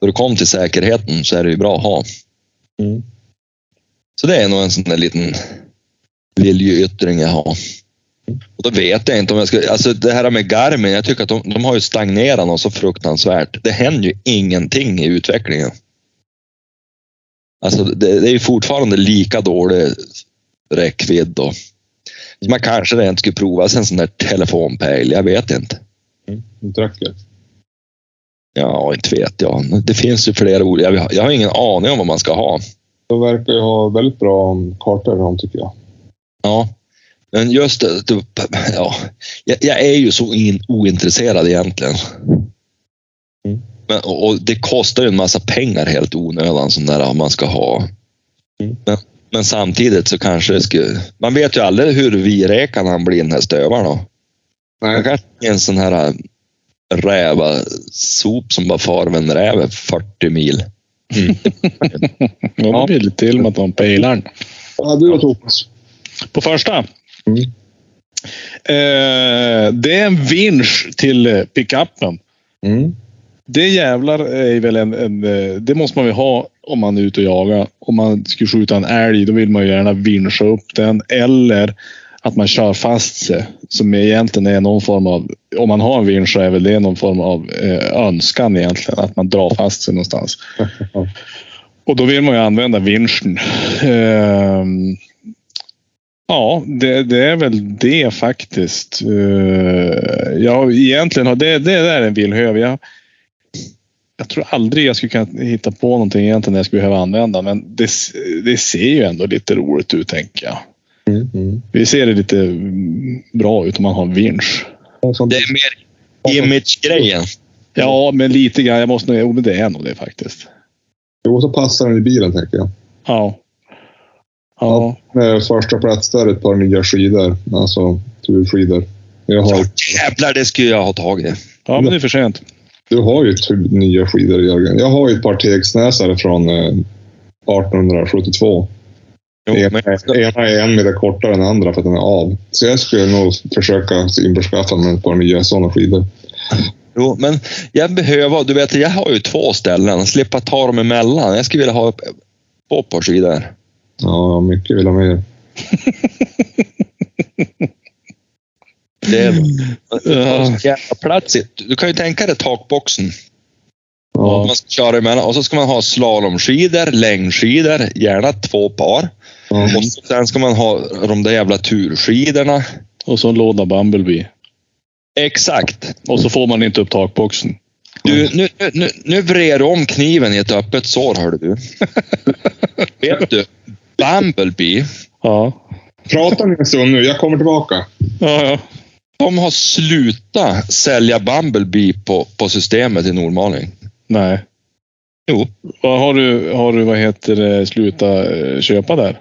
när du kom till säkerheten så är det ju bra att ha. Mm. Så det är nog en sån där liten viljeyttring jag har. Och då vet jag inte om jag ska... Alltså det här med Garmin, jag tycker att de, de har ju stagnerat något så fruktansvärt. Det händer ju ingenting i utvecklingen. Alltså det, det är ju fortfarande lika dålig räckvidd så man kanske rent skulle prova en sån där telefonpejl, jag vet inte. Mm. Tracker. Ja, inte vet jag. Det finns ju flera olika. Jag har- Jag har ingen aning om vad man ska ha. de verkar ju ha väldigt bra kartor de tycker jag. Ja, men just det, det ja, jag, jag är ju så in, ointresserad egentligen. Mm. Men, och, och det kostar ju en massa pengar helt onödan som där om man ska ha. Mm. Men, men samtidigt så kanske det skulle... Man vet ju aldrig hur viräkad han blir den här stövaren då. Nej, Han kanske är en sån här äh, räva-sop som bara far med en räv 40 mil. Ja, det blir lite till med att de pejlar ja, du då Thomas? På första. Mm. Eh, det är en vinsch till eh, pickupen. Mm. Det jävlar är väl en, en... eh, Det måste man väl ha om man är ute och jagar. Om man ska skjuta en älg, då vill man ju gärna vinscha upp den. Eller att man kör fast sig. Som egentligen är någon form av... Om man har en vinsch så är väl det någon form av eh, önskan egentligen. Att man drar fast sig någonstans. Och då vill man ju använda vinschen. Ehm, ja, det, det är väl det faktiskt. Uh, ja, egentligen har det, det där är en villhöv. Jag, jag tror aldrig jag skulle kunna hitta på någonting egentligen jag skulle behöva använda. Men det, det ser ju ändå lite roligt ut tänker jag. Mm. Mm. Det ser det lite bra ut om man har vinsch. Det är mer image-grejen. Ja, men lite grann. Jag måste nog, jo, men det är nog det faktiskt. Jo, så passar den i bilen tänker jag. Ja. Ja. Med första plats där ett par nya skidor. Alltså turskidor. Jag har, Ja, jävlar, det skulle jag ha tagit. ja, men det är för sent. du har ju typ nya skidor Jörgen. Jag har ju ett par tegsnäsare från eh, 1872. Jo, Ena, men, ena är en meter kortare än den andra för att den är av. Så jag skulle nog försöka införskaffa mig ett par nya sådana skidor. jo, men jag behöver, du vet, jag har ju två ställen. Slippa ta dem emellan. Jag skulle vilja ha två par skidor. Ja, mycket vill ha med. Det är Ja. så jävla plats. i- Du kan ju tänka dig takboxen. Ja, Man ska köra emellan och så ska man ha slalomskidor, längdskidor, gärna två par. ja. Och sen ska man ha de där jävla turskidorna. Och så en låda Bumblebee. Exakt. Och så får man inte upp takboxen. Du, nu, nu- nu, nu vred du om kniven i ett öppet sår, hörde du. Vet du? Bumblebee, Ja. Prata ni en stund nu, jag kommer tillbaka. Ja, ja. de har slutat sälja Bumblebee på, på systemet i Nordmaling. Nej. Jo. Har du, har du, vad heter det, slutat eh, köpa där?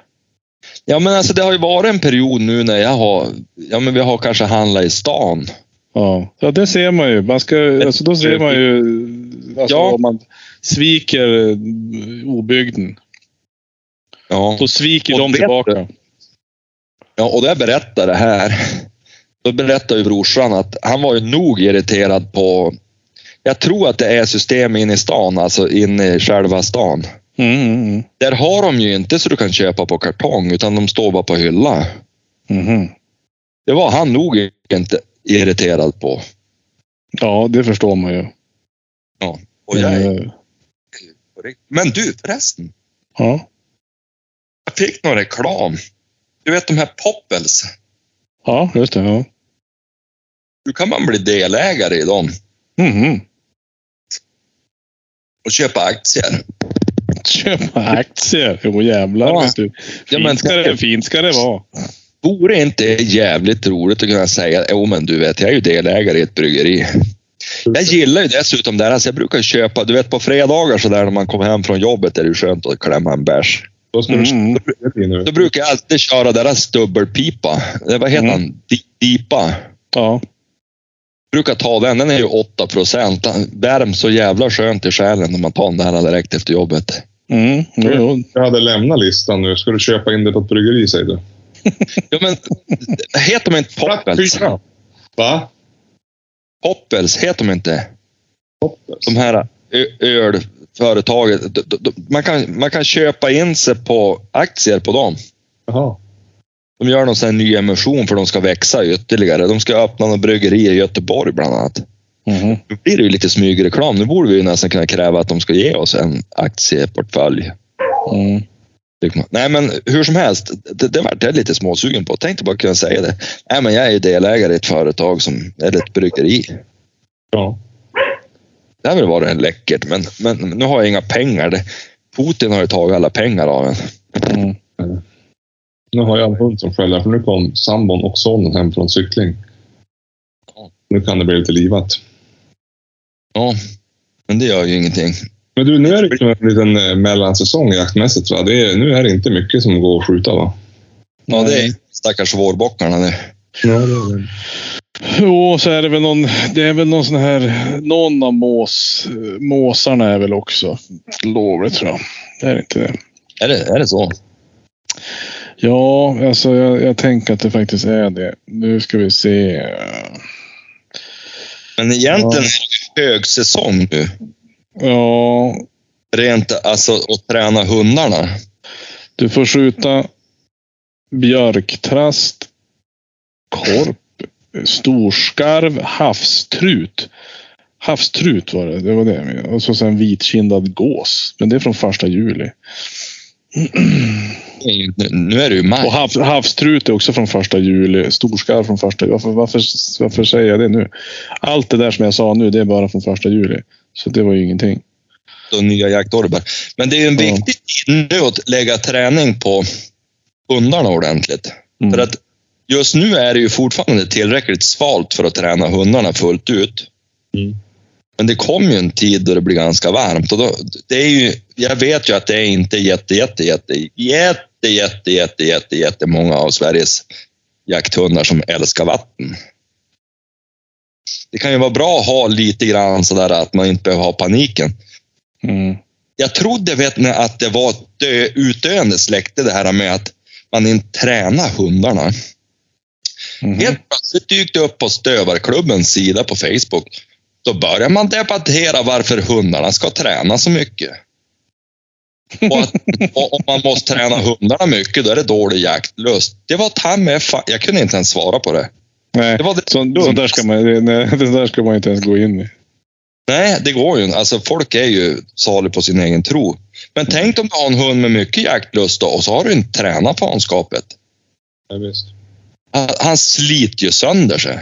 Ja, men alltså det har ju varit en period nu när jag har, ja men vi har kanske handlat i stan. Ja, ja det ser man ju. Man ska, alltså då ser man ju alltså, Ja. om man sviker eh, obygden. Ja. Då sviker Och de tillbaka. Ja, och då jag berättade det här, då berättade ju brorsan att han var ju nog irriterad på, jag tror att det är system inne i stan, alltså inne i själva stan. Mm, mm, Där har de ju inte så du kan köpa på kartong, utan de står bara på hylla. mm, mhm. Det var han nog inte irriterad på. Ja, det förstår man ju. Och jag är, Eh, men du förresten, Ja, jag fick någon reklam. Du vet de här Poppels, ja just det. Ja. hur kan man bli delägare i dem Mhm. och köpa aktier? Köpa aktier. Jo jävlar. Ja. Vet du. Ja, men- Fint, ska det, fint ska det vara. Vore inte jävligt roligt att kunna säga, jo men du vet, jag är ju delägare i ett bryggeri. Jag gillar ju dessutom deras, jag brukar köpa, du vet på fredagar så där när man kommer hem från jobbet är det skönt att klämma en bärs. Då ska du Mm. nu. Då brukar jag alltid köra deras dubbelpipa. Eh, Vad heter Mm. han? Di- Dipa. Ja. Brukar ta den, den är ju 8 procent. Värm så jävla skönt i själen när man tar den där direkt efter jobbet. Mm. Jo. Jag hade lämnat listan nu. Ska du köpa in det på ett bryggeri säger du? Ja men, heter de inte Poppels? Va? Poppels, heter de inte? Poppels? de här ö- d- man kan, man kan köpa in sig på aktier på dem. Jaha. De gör någon sån ny emission för de ska växa ytterligare. De ska öppna någon bryggeri i Göteborg bland annat. Mhm. Nu blir det ju lite smygreklam. Nu borde vi ju nästan kunna kräva att de ska ge oss en aktieportfölj. Mm. Nej, men hur som helst, det, det vart jag lite småsugen på. Tänkte bara kunna säga det. Nej, men jag är ju delägare i ett företag som, eller ett bryggeri. Ja. Det har väl varit läckert, men, men nu har jag inga pengar. Det, Putin har ju tagit alla pengar av en. Mm. Nu har jag en hund som skäller, för nu kom sambon och sonen hem från cykling. Nu kan det bli lite livat. Ja, men det gör ju ingenting. Men du, nu är det liksom en liten eh, mellansäsong jaktmässigt. Va? Det är, nu är det inte mycket som går att skjuta va? Ja, det är stackars vårbockarna nu. Ja, det är det. Jo, så är det väl någon, det är väl någon sån här, någon av mås, måsarna är väl också lovligt tror jag. Det är inte det. Är det, är det så? Ja, alltså jag, jag tänker att det faktiskt är det. Nu ska vi se. Men egentligen det högsäsong nu. Ja, Rent alltså att träna hundarna. du får skjuta björktrast, korp, storskarv, havstrut. Havstrut var det, det var det. Och så sen vitkindad gås. Men det är från första juli. Nu, är det ju maj. Och hav, havstrut är också från första juli. Storskarv från första varför, varför, varför säger jag det nu? Allt det där som jag sa nu, det är bara från första juli. Så det var ju ingenting. och nya jaktorber. Men det är ju en viktig tid nu att lägga träning på hundarna ordentligt. Mm. För att just nu är det ju fortfarande tillräckligt svalt för att träna hundarna fullt ut. Mm. Men det kommer ju en tid då det blir ganska varmt. Och då, det är ju, jag vet ju att det är inte jätte, jätte, jätte, jätte, jätte, jätte, jätte, jätte många av Sveriges jakthundar som älskar vatten. Det kan ju vara bra att ha lite grann sådär att man inte behöver ha paniken. Mm. Jag trodde vet ni, att det var ett dö, utdöende släkte det här med att man inte tränar hundarna. Mhm. Helt plötsligt dykt det upp på Stövarklubbens sida på Facebook. Då börjar man debattera varför hundarna ska träna så mycket. Och att och om man måste träna hundarna mycket, då är det dålig jaktlust. Det var ta med fa- Jag kunde inte ens svara på det. Nej, Det var det så, så där ska man, nej, det där ska man inte ens gå in i. Nej, det går ju inte. Alltså, folk är ju salig på sin egen tro. Men tänk om du har en hund med mycket jaktlust då, och så har du inte tränat fanskapet. Ja, visst. Han, han sliter ju sönder sig.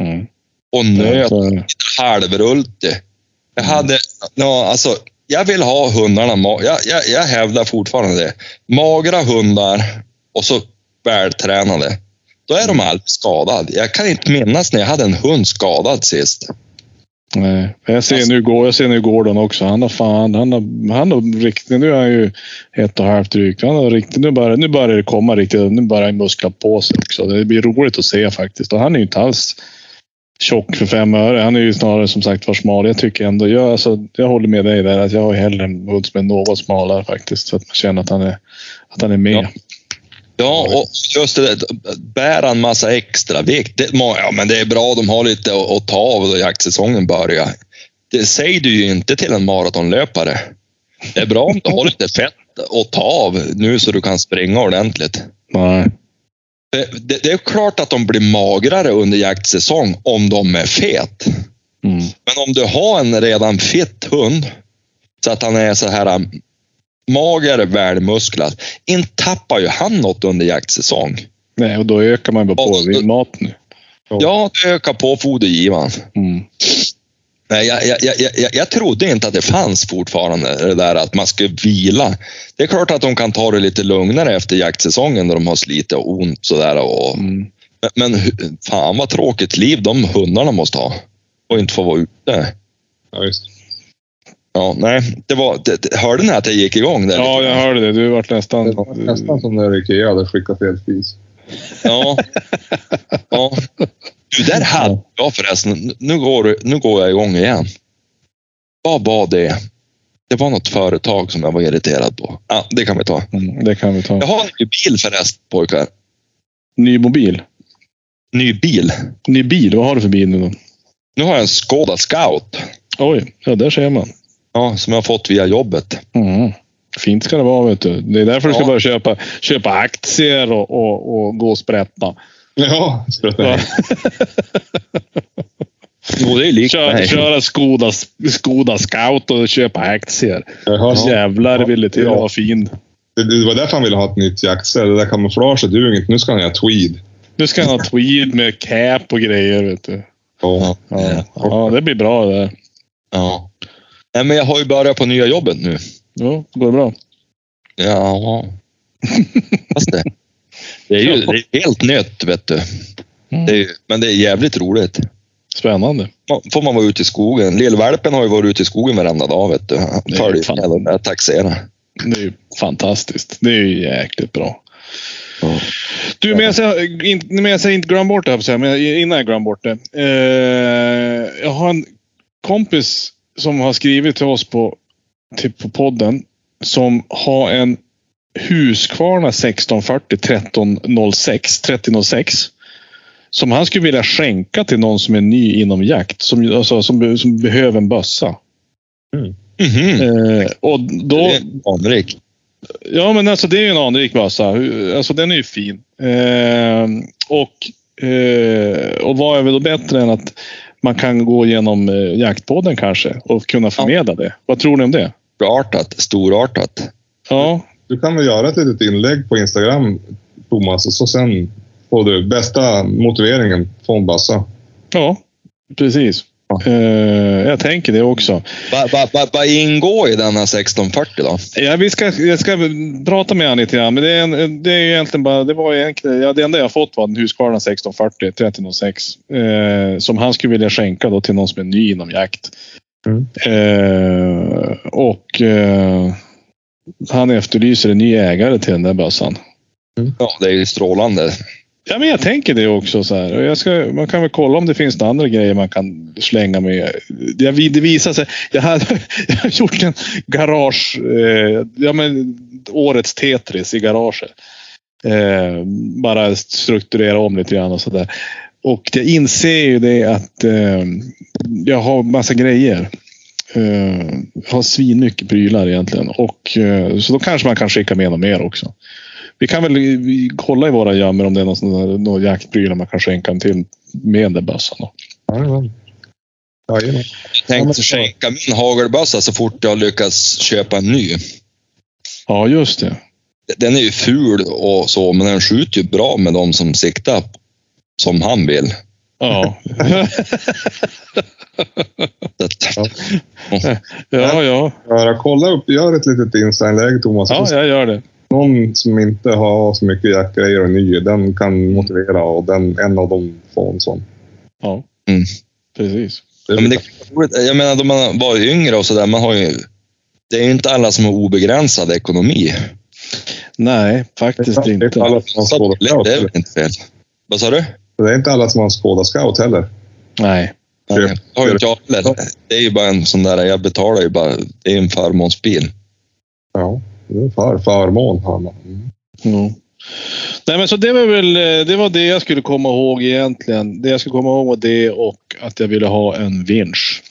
Mm. Och nöt det. halvrultig. Jag hade, ja, alltså, jag vill ha hundarna, jag, jag, jag hävdar fortfarande det. Magra hundar och så vältränade. Då är de alltid skadade. Jag kan inte minnas när jag hade en hund skadad sist. Nej. Jag ser nu, Gå- jag ser nu Gordon också. Han har fan, han har, han har riktigt, nu är han ju ett och halvt drygt. Han har riktigt, nu börjar, nu börjar det komma riktigt, nu börjar han muskla på sig också. Det blir roligt att se faktiskt. Och han är ju inte alls tjock för fem öre. Han är ju snarare som sagt var smal. Jag tycker ändå, jag, alltså, jag håller med dig där att jag har hellre en hund som är något smalare faktiskt. Så att man känner att han är, att han är med. Ja. Ja, och just det bära en massa extra vikt. Det, ja, men det är bra, de har lite att, ta av då jaktsäsongen börjar. Det säger du ju inte till en maratonlöpare. Det är bra om du har lite fett att ta av nu så du kan springa ordentligt. Nej. Det, det, är klart att de blir magrare under jaktsäsong om de är fet. Mm. Men om du har en redan fit hund så att han är så här mager, välmusklad. Inte tappar ju han något under jaktsäsong. Nej, och då ökar man bara på Ja, mat nu. Ja, det ökar på fodergivaren. Mm. Nej, jag, jag, jag, jag, jag trodde inte att det fanns fortfarande det där att man ska vila. Det är klart att de kan ta det lite lugnare efter jaktsäsongen när de har slitit och ont sådär. Och, Mm. men, fan vad tråkigt liv de hundarna måste ha. Och inte få vara ute. Ja, visst. Ja, nej, det var, det, det, hörde ni att jag gick igång där? Ja, lite jag hörde det. Du vart nästan... Det var nästan som när Ikea hade skickat fel spis. Ja. ja. Du, där hade jag förresten. Nu går, nu går jag igång igen. Vad var det? Det var något företag som jag var irriterad på. Ja, det kan vi ta. Mm, det kan vi ta. Jag har en ny bil förresten pojkar. Ny mobil. Ny bil. Ny bil. Vad har du för bil nu då? Nu har jag en Skoda Scout. Oj, ja där ser man. Ja, som jag har fått via jobbet. Mm. Fint ska det vara vet du. Det är därför du ska Ja. börja köpa, köpa aktier och, och, och gå och sprätta. Ja, sprätta Ja. Jo, det är likt Kör, mig. köra Skoda, Skoda Scout och köpa aktier. Jag hör, Jävlar det ville till Ja. vara fin. det, det var därför han ville ha ett nytt jaktställ. Det där kamouflaget duger inte. Nu ska han ha tweed. Nu ska han ha tweed med cap och grejer. Vet du. Ja. Ja, ja det blir bra det. Ja. Nej, men jag har ju börjat på nya jobbet nu. Ja, går det bra? Ja. Fast det. Det är ju det är helt nytt, vet du. Mm. Det är, men det är jävligt roligt. Spännande. Får man vara ute i skogen. Lillvalpen har ju varit ute i skogen varenda dag, vet du. Han följer med dem där taxera. Det är ju fantastiskt. Det är ju jäkligt bra. Ja. Du, men jag säger, inte, jag glöm bort det, här, men innan jag glömmer bort det. Eh, jag har en kompis som har skrivit till oss på, till, på podden som har en Husqvarna 1640 1306 3006 som han skulle vilja skänka till någon som är ny inom jakt. Som, alltså, som, som behöver en bössa. Mhm. Eh, och då, anrik. Ja, men alltså det är ju en anrik bössa. Alltså den är ju fin. Eh, och, eh, och vad är väl då bättre än att man kan gå igenom eh, jaktpodden kanske och kunna förmedla det. Vad tror ni om det? Storartat. Storartat. Ja, Du kan väl göra ett litet inlägg på Instagram, Thomas, och så sen får du bästa motiveringen få en bössa. ja precis. Eh, jag tänker det också. Vad va, va, vad ingår i denna 1640 då? Ja, vi ska, jag ska prata med honom lite grann, men det är, en, det är ju egentligen bara, det var egentligen, ja, det enda jag fått var en Husqvarna 1640 1306 eh, som han skulle vilja skänka då till någon som är ny inom jakt. Mm. Eh, och eh, han efterlyser en ny ägare till den där bössan. Ja, det är ju strålande. Ja, men jag tänker det också. Så här. Och Jag ska, man kan väl kolla om det finns några andra grejer man kan slänga med. Jag, det visar sig. Jag, hade, jag har gjort en garage, eh, ja, men, årets Tetris i garaget. Eh, bara strukturera om lite grann och sådär. Och jag inser ju det att eh, jag har massa grejer. Eh, jag har svinmycket prylar egentligen. Och, eh, så då kanske man kan skicka med något mer också. Vi kan väl vi kolla i våra gömmor om det är någon, sån där, någon jaktprylar man kan skänka en till med den där bössan. då. Jajamän. Jag tänkte skänka min hagelbössa så fort jag lyckas köpa en ny. Ja, just det. Den är ju ful och så, men den skjuter ju bra med de som siktar som han vill. Ja. Ja, ja. Göra, kolla upp, gör ett litet Insta-inlägg, Thomas. Ja, jag gör det. Någon som inte har så mycket jaktgrejer och ny, den kan motivera och den, en av dem får en sån. Ja. Mm. Precis. ja, men det, jag menar, då man var yngre och sådär, man har ju... Det är ju inte alla som har obegränsad ekonomi. Nej, faktiskt det är inte. inte alla som har Så Skåda det är väl inte fel. Vad sa du? Det är inte alla som har en Skåda Scout heller. Nej. Nej, det har ju inte jag heller. Det är ju bara en sån där, jag betalar ju bara, det är en förmånsbil. Ja, det är för, förmån har. Mm. Nej, men så det var väl eh, det, var det jag skulle komma ihåg egentligen. Det jag skulle komma ihåg var det och att jag ville ha en vinsch.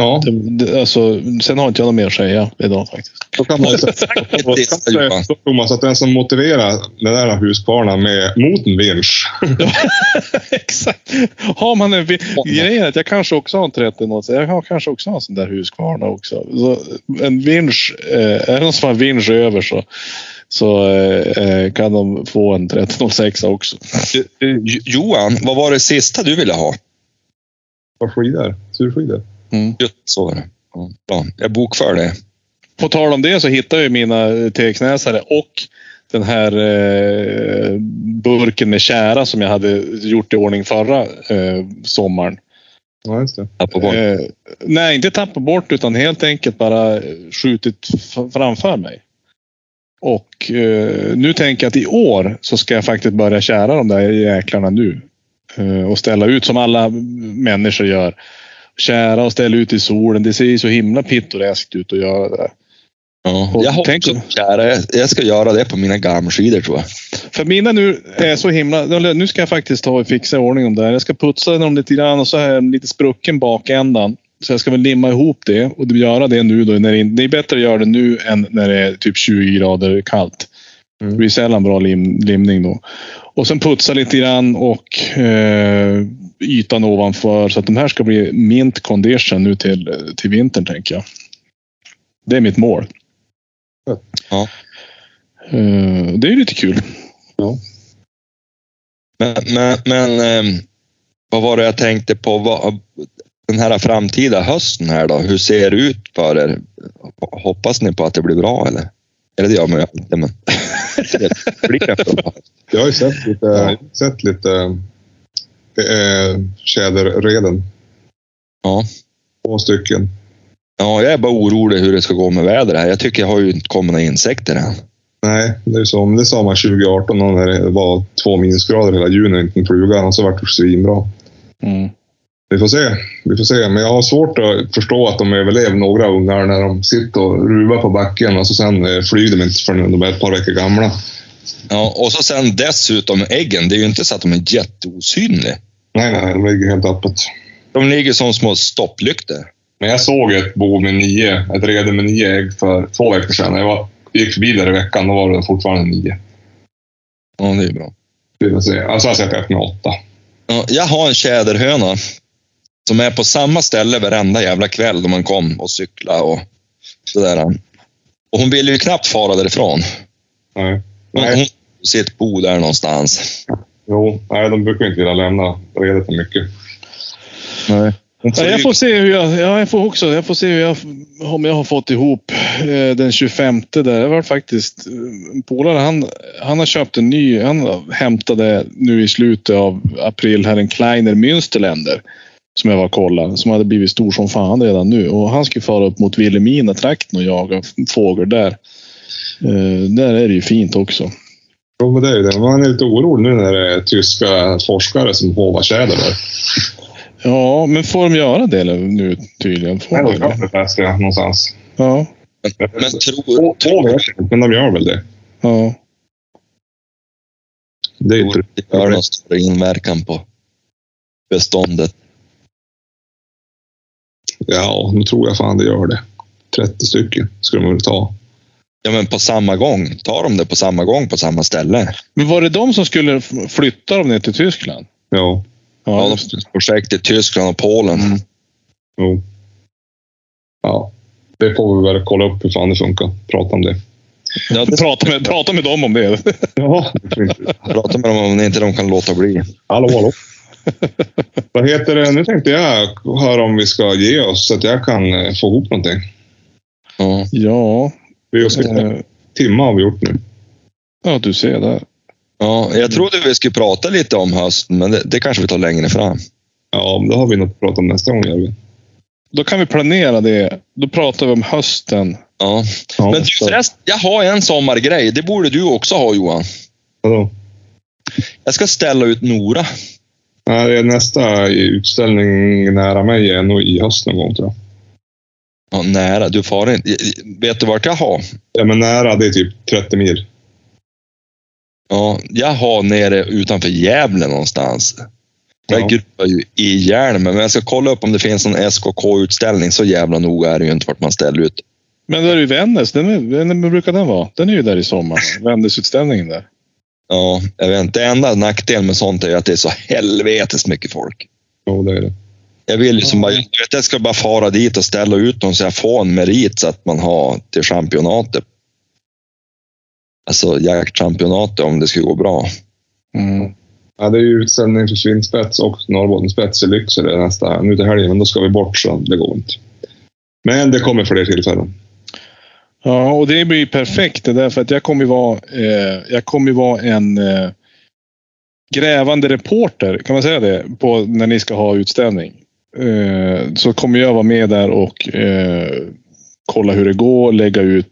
Ja, Det, det, alltså, sen har inte jag något mer att säga idag faktiskt. då kan man säga Thomas, att den som motiverar den där Husqvarna med, mot en vinsch. Exakt. Har man en grejen är att jag kanske också har en 30 så jag har kanske också en sån där Husqvarna också. Så en vinsch, eh, är det någon som har vinsch över så, så eh, kan de få en 1306 också. Jo- Johan, vad var det sista du ville ha? Vad skidor? Surskidor? Mm. Just så var det. Ja. Jag bokför det. På tal om det så hittade jag mina T-knäsare och den här eh, burken med kära som jag hade gjort i ordning förra eh, sommaren. Ja, just det. På bort. Eh, nej, inte tappat bort utan helt enkelt bara skjutit framför mig. Och eh, nu tänker jag att i år så ska jag faktiskt börja kära de där jäklarna nu. Eh, och ställa ut som alla människor gör. Kära och ställa ut i solen. Det ser ju så himla pittoreskt ut att göra det. Ja. och Jag har tänk- också kära. Jag- ska göra det på mina gamskidor tror jag. För mina nu är så himla... Nu ska jag faktiskt ta och fixa i ordning dem där. Jag ska putsa dem lite grann och så har jag en lite sprucken bakändan. Så jag ska väl limma ihop det och göra det nu då. När det, det är bättre att göra det nu än när det är typ 20 grader kallt. Mm. Det blir sällan bra lim, limning då. Och sen putsa lite grann och eh, ytan ovanför så att de här ska bli mint condition nu till, till vintern tänker jag. Det är mitt mål. Ja. Eh, det är lite kul. Men, men, men ehm, vad var det jag tänkte på? Vad, den här framtida hösten här då, hur ser det ut för er? Hoppas ni på att det blir bra eller? Eller det gör man ju alltid, men... det blir det bra. Jag har ju sett lite, sett lite äh, tjäderreden. Ja. Två stycken. Ja, jag är bara orolig hur det ska gå med vädret här. Jag tycker jag har ju inte kommit några insekter än. Nej, det är så. Men det sa man 2018 när det var två minusgrader hela juni och inte en fluga och så vart det svinbra. Mm. Vi får se. Vi får se. Men jag har svårt att förstå att de överlever några ungar när de sitter och ruvar på backen och så sen eh, flyger de inte förrän de är ett par veckor gamla. Ja, och så sen dessutom äggen. Det är ju inte så att de är jätteosynliga. Nej, nej, de ligger helt öppet. De ligger som små stopplyktor. Men jag såg ett bo med nio, ett rede med nio ägg för två veckor sedan. Jag var, gick förbi där i veckan, då var det fortfarande nio. Ja, det är bra. Vi får se. Alltså jag har sett ett med åtta. Ja, jag har en tjäderhöna som är på samma ställe varenda jävla kväll då man kom och cykla och sådär. Och hon vill ju knappt fara därifrån. Nej. Hon, Nej. hon sitt bo där någonstans. Jo, nej, de brukar inte vilja lämna redet för mycket. Nej. Ja, jag får se hur jag, ja, jag får också, jag får se hur jag, om jag har fått ihop eh, den 25 där. Det var faktiskt eh, en polare, han, han har köpt en ny, han hämtade nu i slutet av april här en Kleiner Münsterländer. Som jag var och kollade, som hade blivit stor som fan redan nu. Och han skulle fara upp mot Vilhelmina-trakten och jaga fågel där. Eh, där är det ju fint också. Jo, men det är ju det. Man är lite orolig nu när det är tyska forskare som hovar tjäder där. Ja, men får de göra det nu tydligen? Får Nej, de de det? kan det läste jag någonstans. Ja, Men tror, två vet jag inte, men de gör väl det. ja. Det är tror inte... det gör någon större inverkan på beståndet? Ja, nu tror jag fan det gör det. 30 stycken skulle man väl ta. Ja, men på samma gång. Tar de det på samma gång på samma ställe? Men var det de som skulle flytta dem ner till Tyskland? Ja, Ja, de projekt i Tyskland och Polen. Mm. jo. Ja, det får vi väl kolla upp hur fan det funkar. Prata om det. Ja, det Prata med, prata med dem om det. Ja, det prata med dem om inte de kan låta bli. Hallå, hallå. Vad heter det? Nu tänkte jag höra om vi ska ge oss så att jag kan eh, få ihop någonting. Ja. Ja, Vi har skrivit en eh, timme har vi gjort nu. ja, du ser där. Ja, jag trodde vi skulle prata lite om hösten, men det, det kanske vi tar längre fram. Ja, men då har vi något att prata om nästa gång. Vi. Då kan vi planera det. Då pratar vi om hösten. Ja. Ja, Men du förresten, jag har en sommargrej. Det borde du också ha Johan. vadå? Jag ska ställa ut Nora. Nej, nästa utställning nära mig är nog i höst någon gång tror jag. Ja, nära. Du far inte. Vet du vart jag har? Ja, men nära det är typ 30 mil. Ja, jag har nere utanför Gävle någonstans. Jag Ja. gruvar ju ihjäl mig, men jag ska kolla upp om det finns någon SKK-utställning. Så jävla noga är det ju inte vart man ställer ut. Men där är ju Vännäs. Den är, den, brukar den vara? Den är ju där i sommar. Vännäsutställningen där. Ja, jag vet inte. Det enda nackdelen med sånt är ju att det är så helvetes mycket folk. Jo, det är det. Jag vill ju som bara, jag, vet, jag ska bara fara dit och ställa ut dem så jag får en merit så att man har till championatet. Alltså jaktchampionatet om det skulle gå bra. Mm. Ja, det är ju utställning för Svinspets och Norrbottenspets i Lycksele nästa, nu till helgen, men då ska vi bort så det går inte. Men det kommer fler tillfällen. Ja, och det blir perfekt det där för att jag kommer ju vara, eh, jag kommer vara en eh, grävande reporter, kan man säga det, på när ni ska ha utställning. Eh, så kommer jag vara med där och eh, kolla hur det går, lägga ut,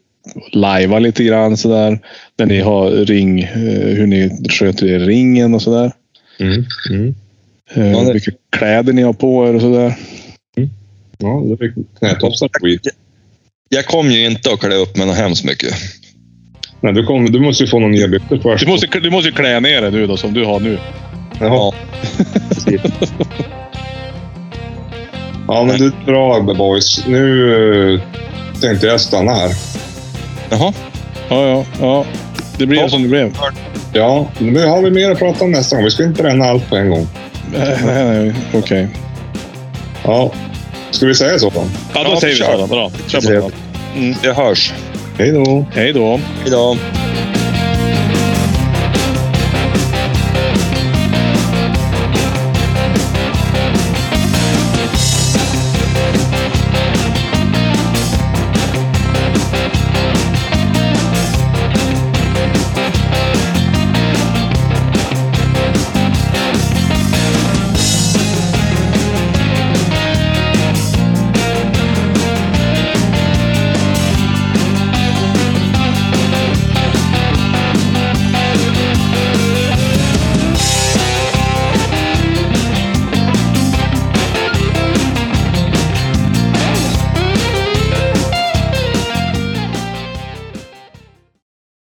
lajva lite grann sådär. När ni har ring, eh, hur ni sköter er i ringen och sådär. Mm. Mm. Eh, Ja, det- Vilka kläder ni har på er och sådär. Ja, det fick knätofsar på skit. Jag kommer ju inte att klä upp mig något hemskt mycket. Nej, du, kommer, du måste ju få några nya byxor först. Du måste, du måste ju klä ner dig nu då, som du har nu. Jaha. Ja, men du bra boys. Nu eh, tänkte jag stanna här. Jaha. Ja, ja, ja. Det blev Ja. som det blev. Ja, nu har vi mer att prata om nästa gång. Vi ska inte bränna allt på en gång. Nej, nej, nej. Okej. Ja, ska vi säga så då? Ja, då Ja, säger vi så. då. Bra. Kör på. Trevligt. Mm. Vi hörs. Hej då! Hej då. Hej då.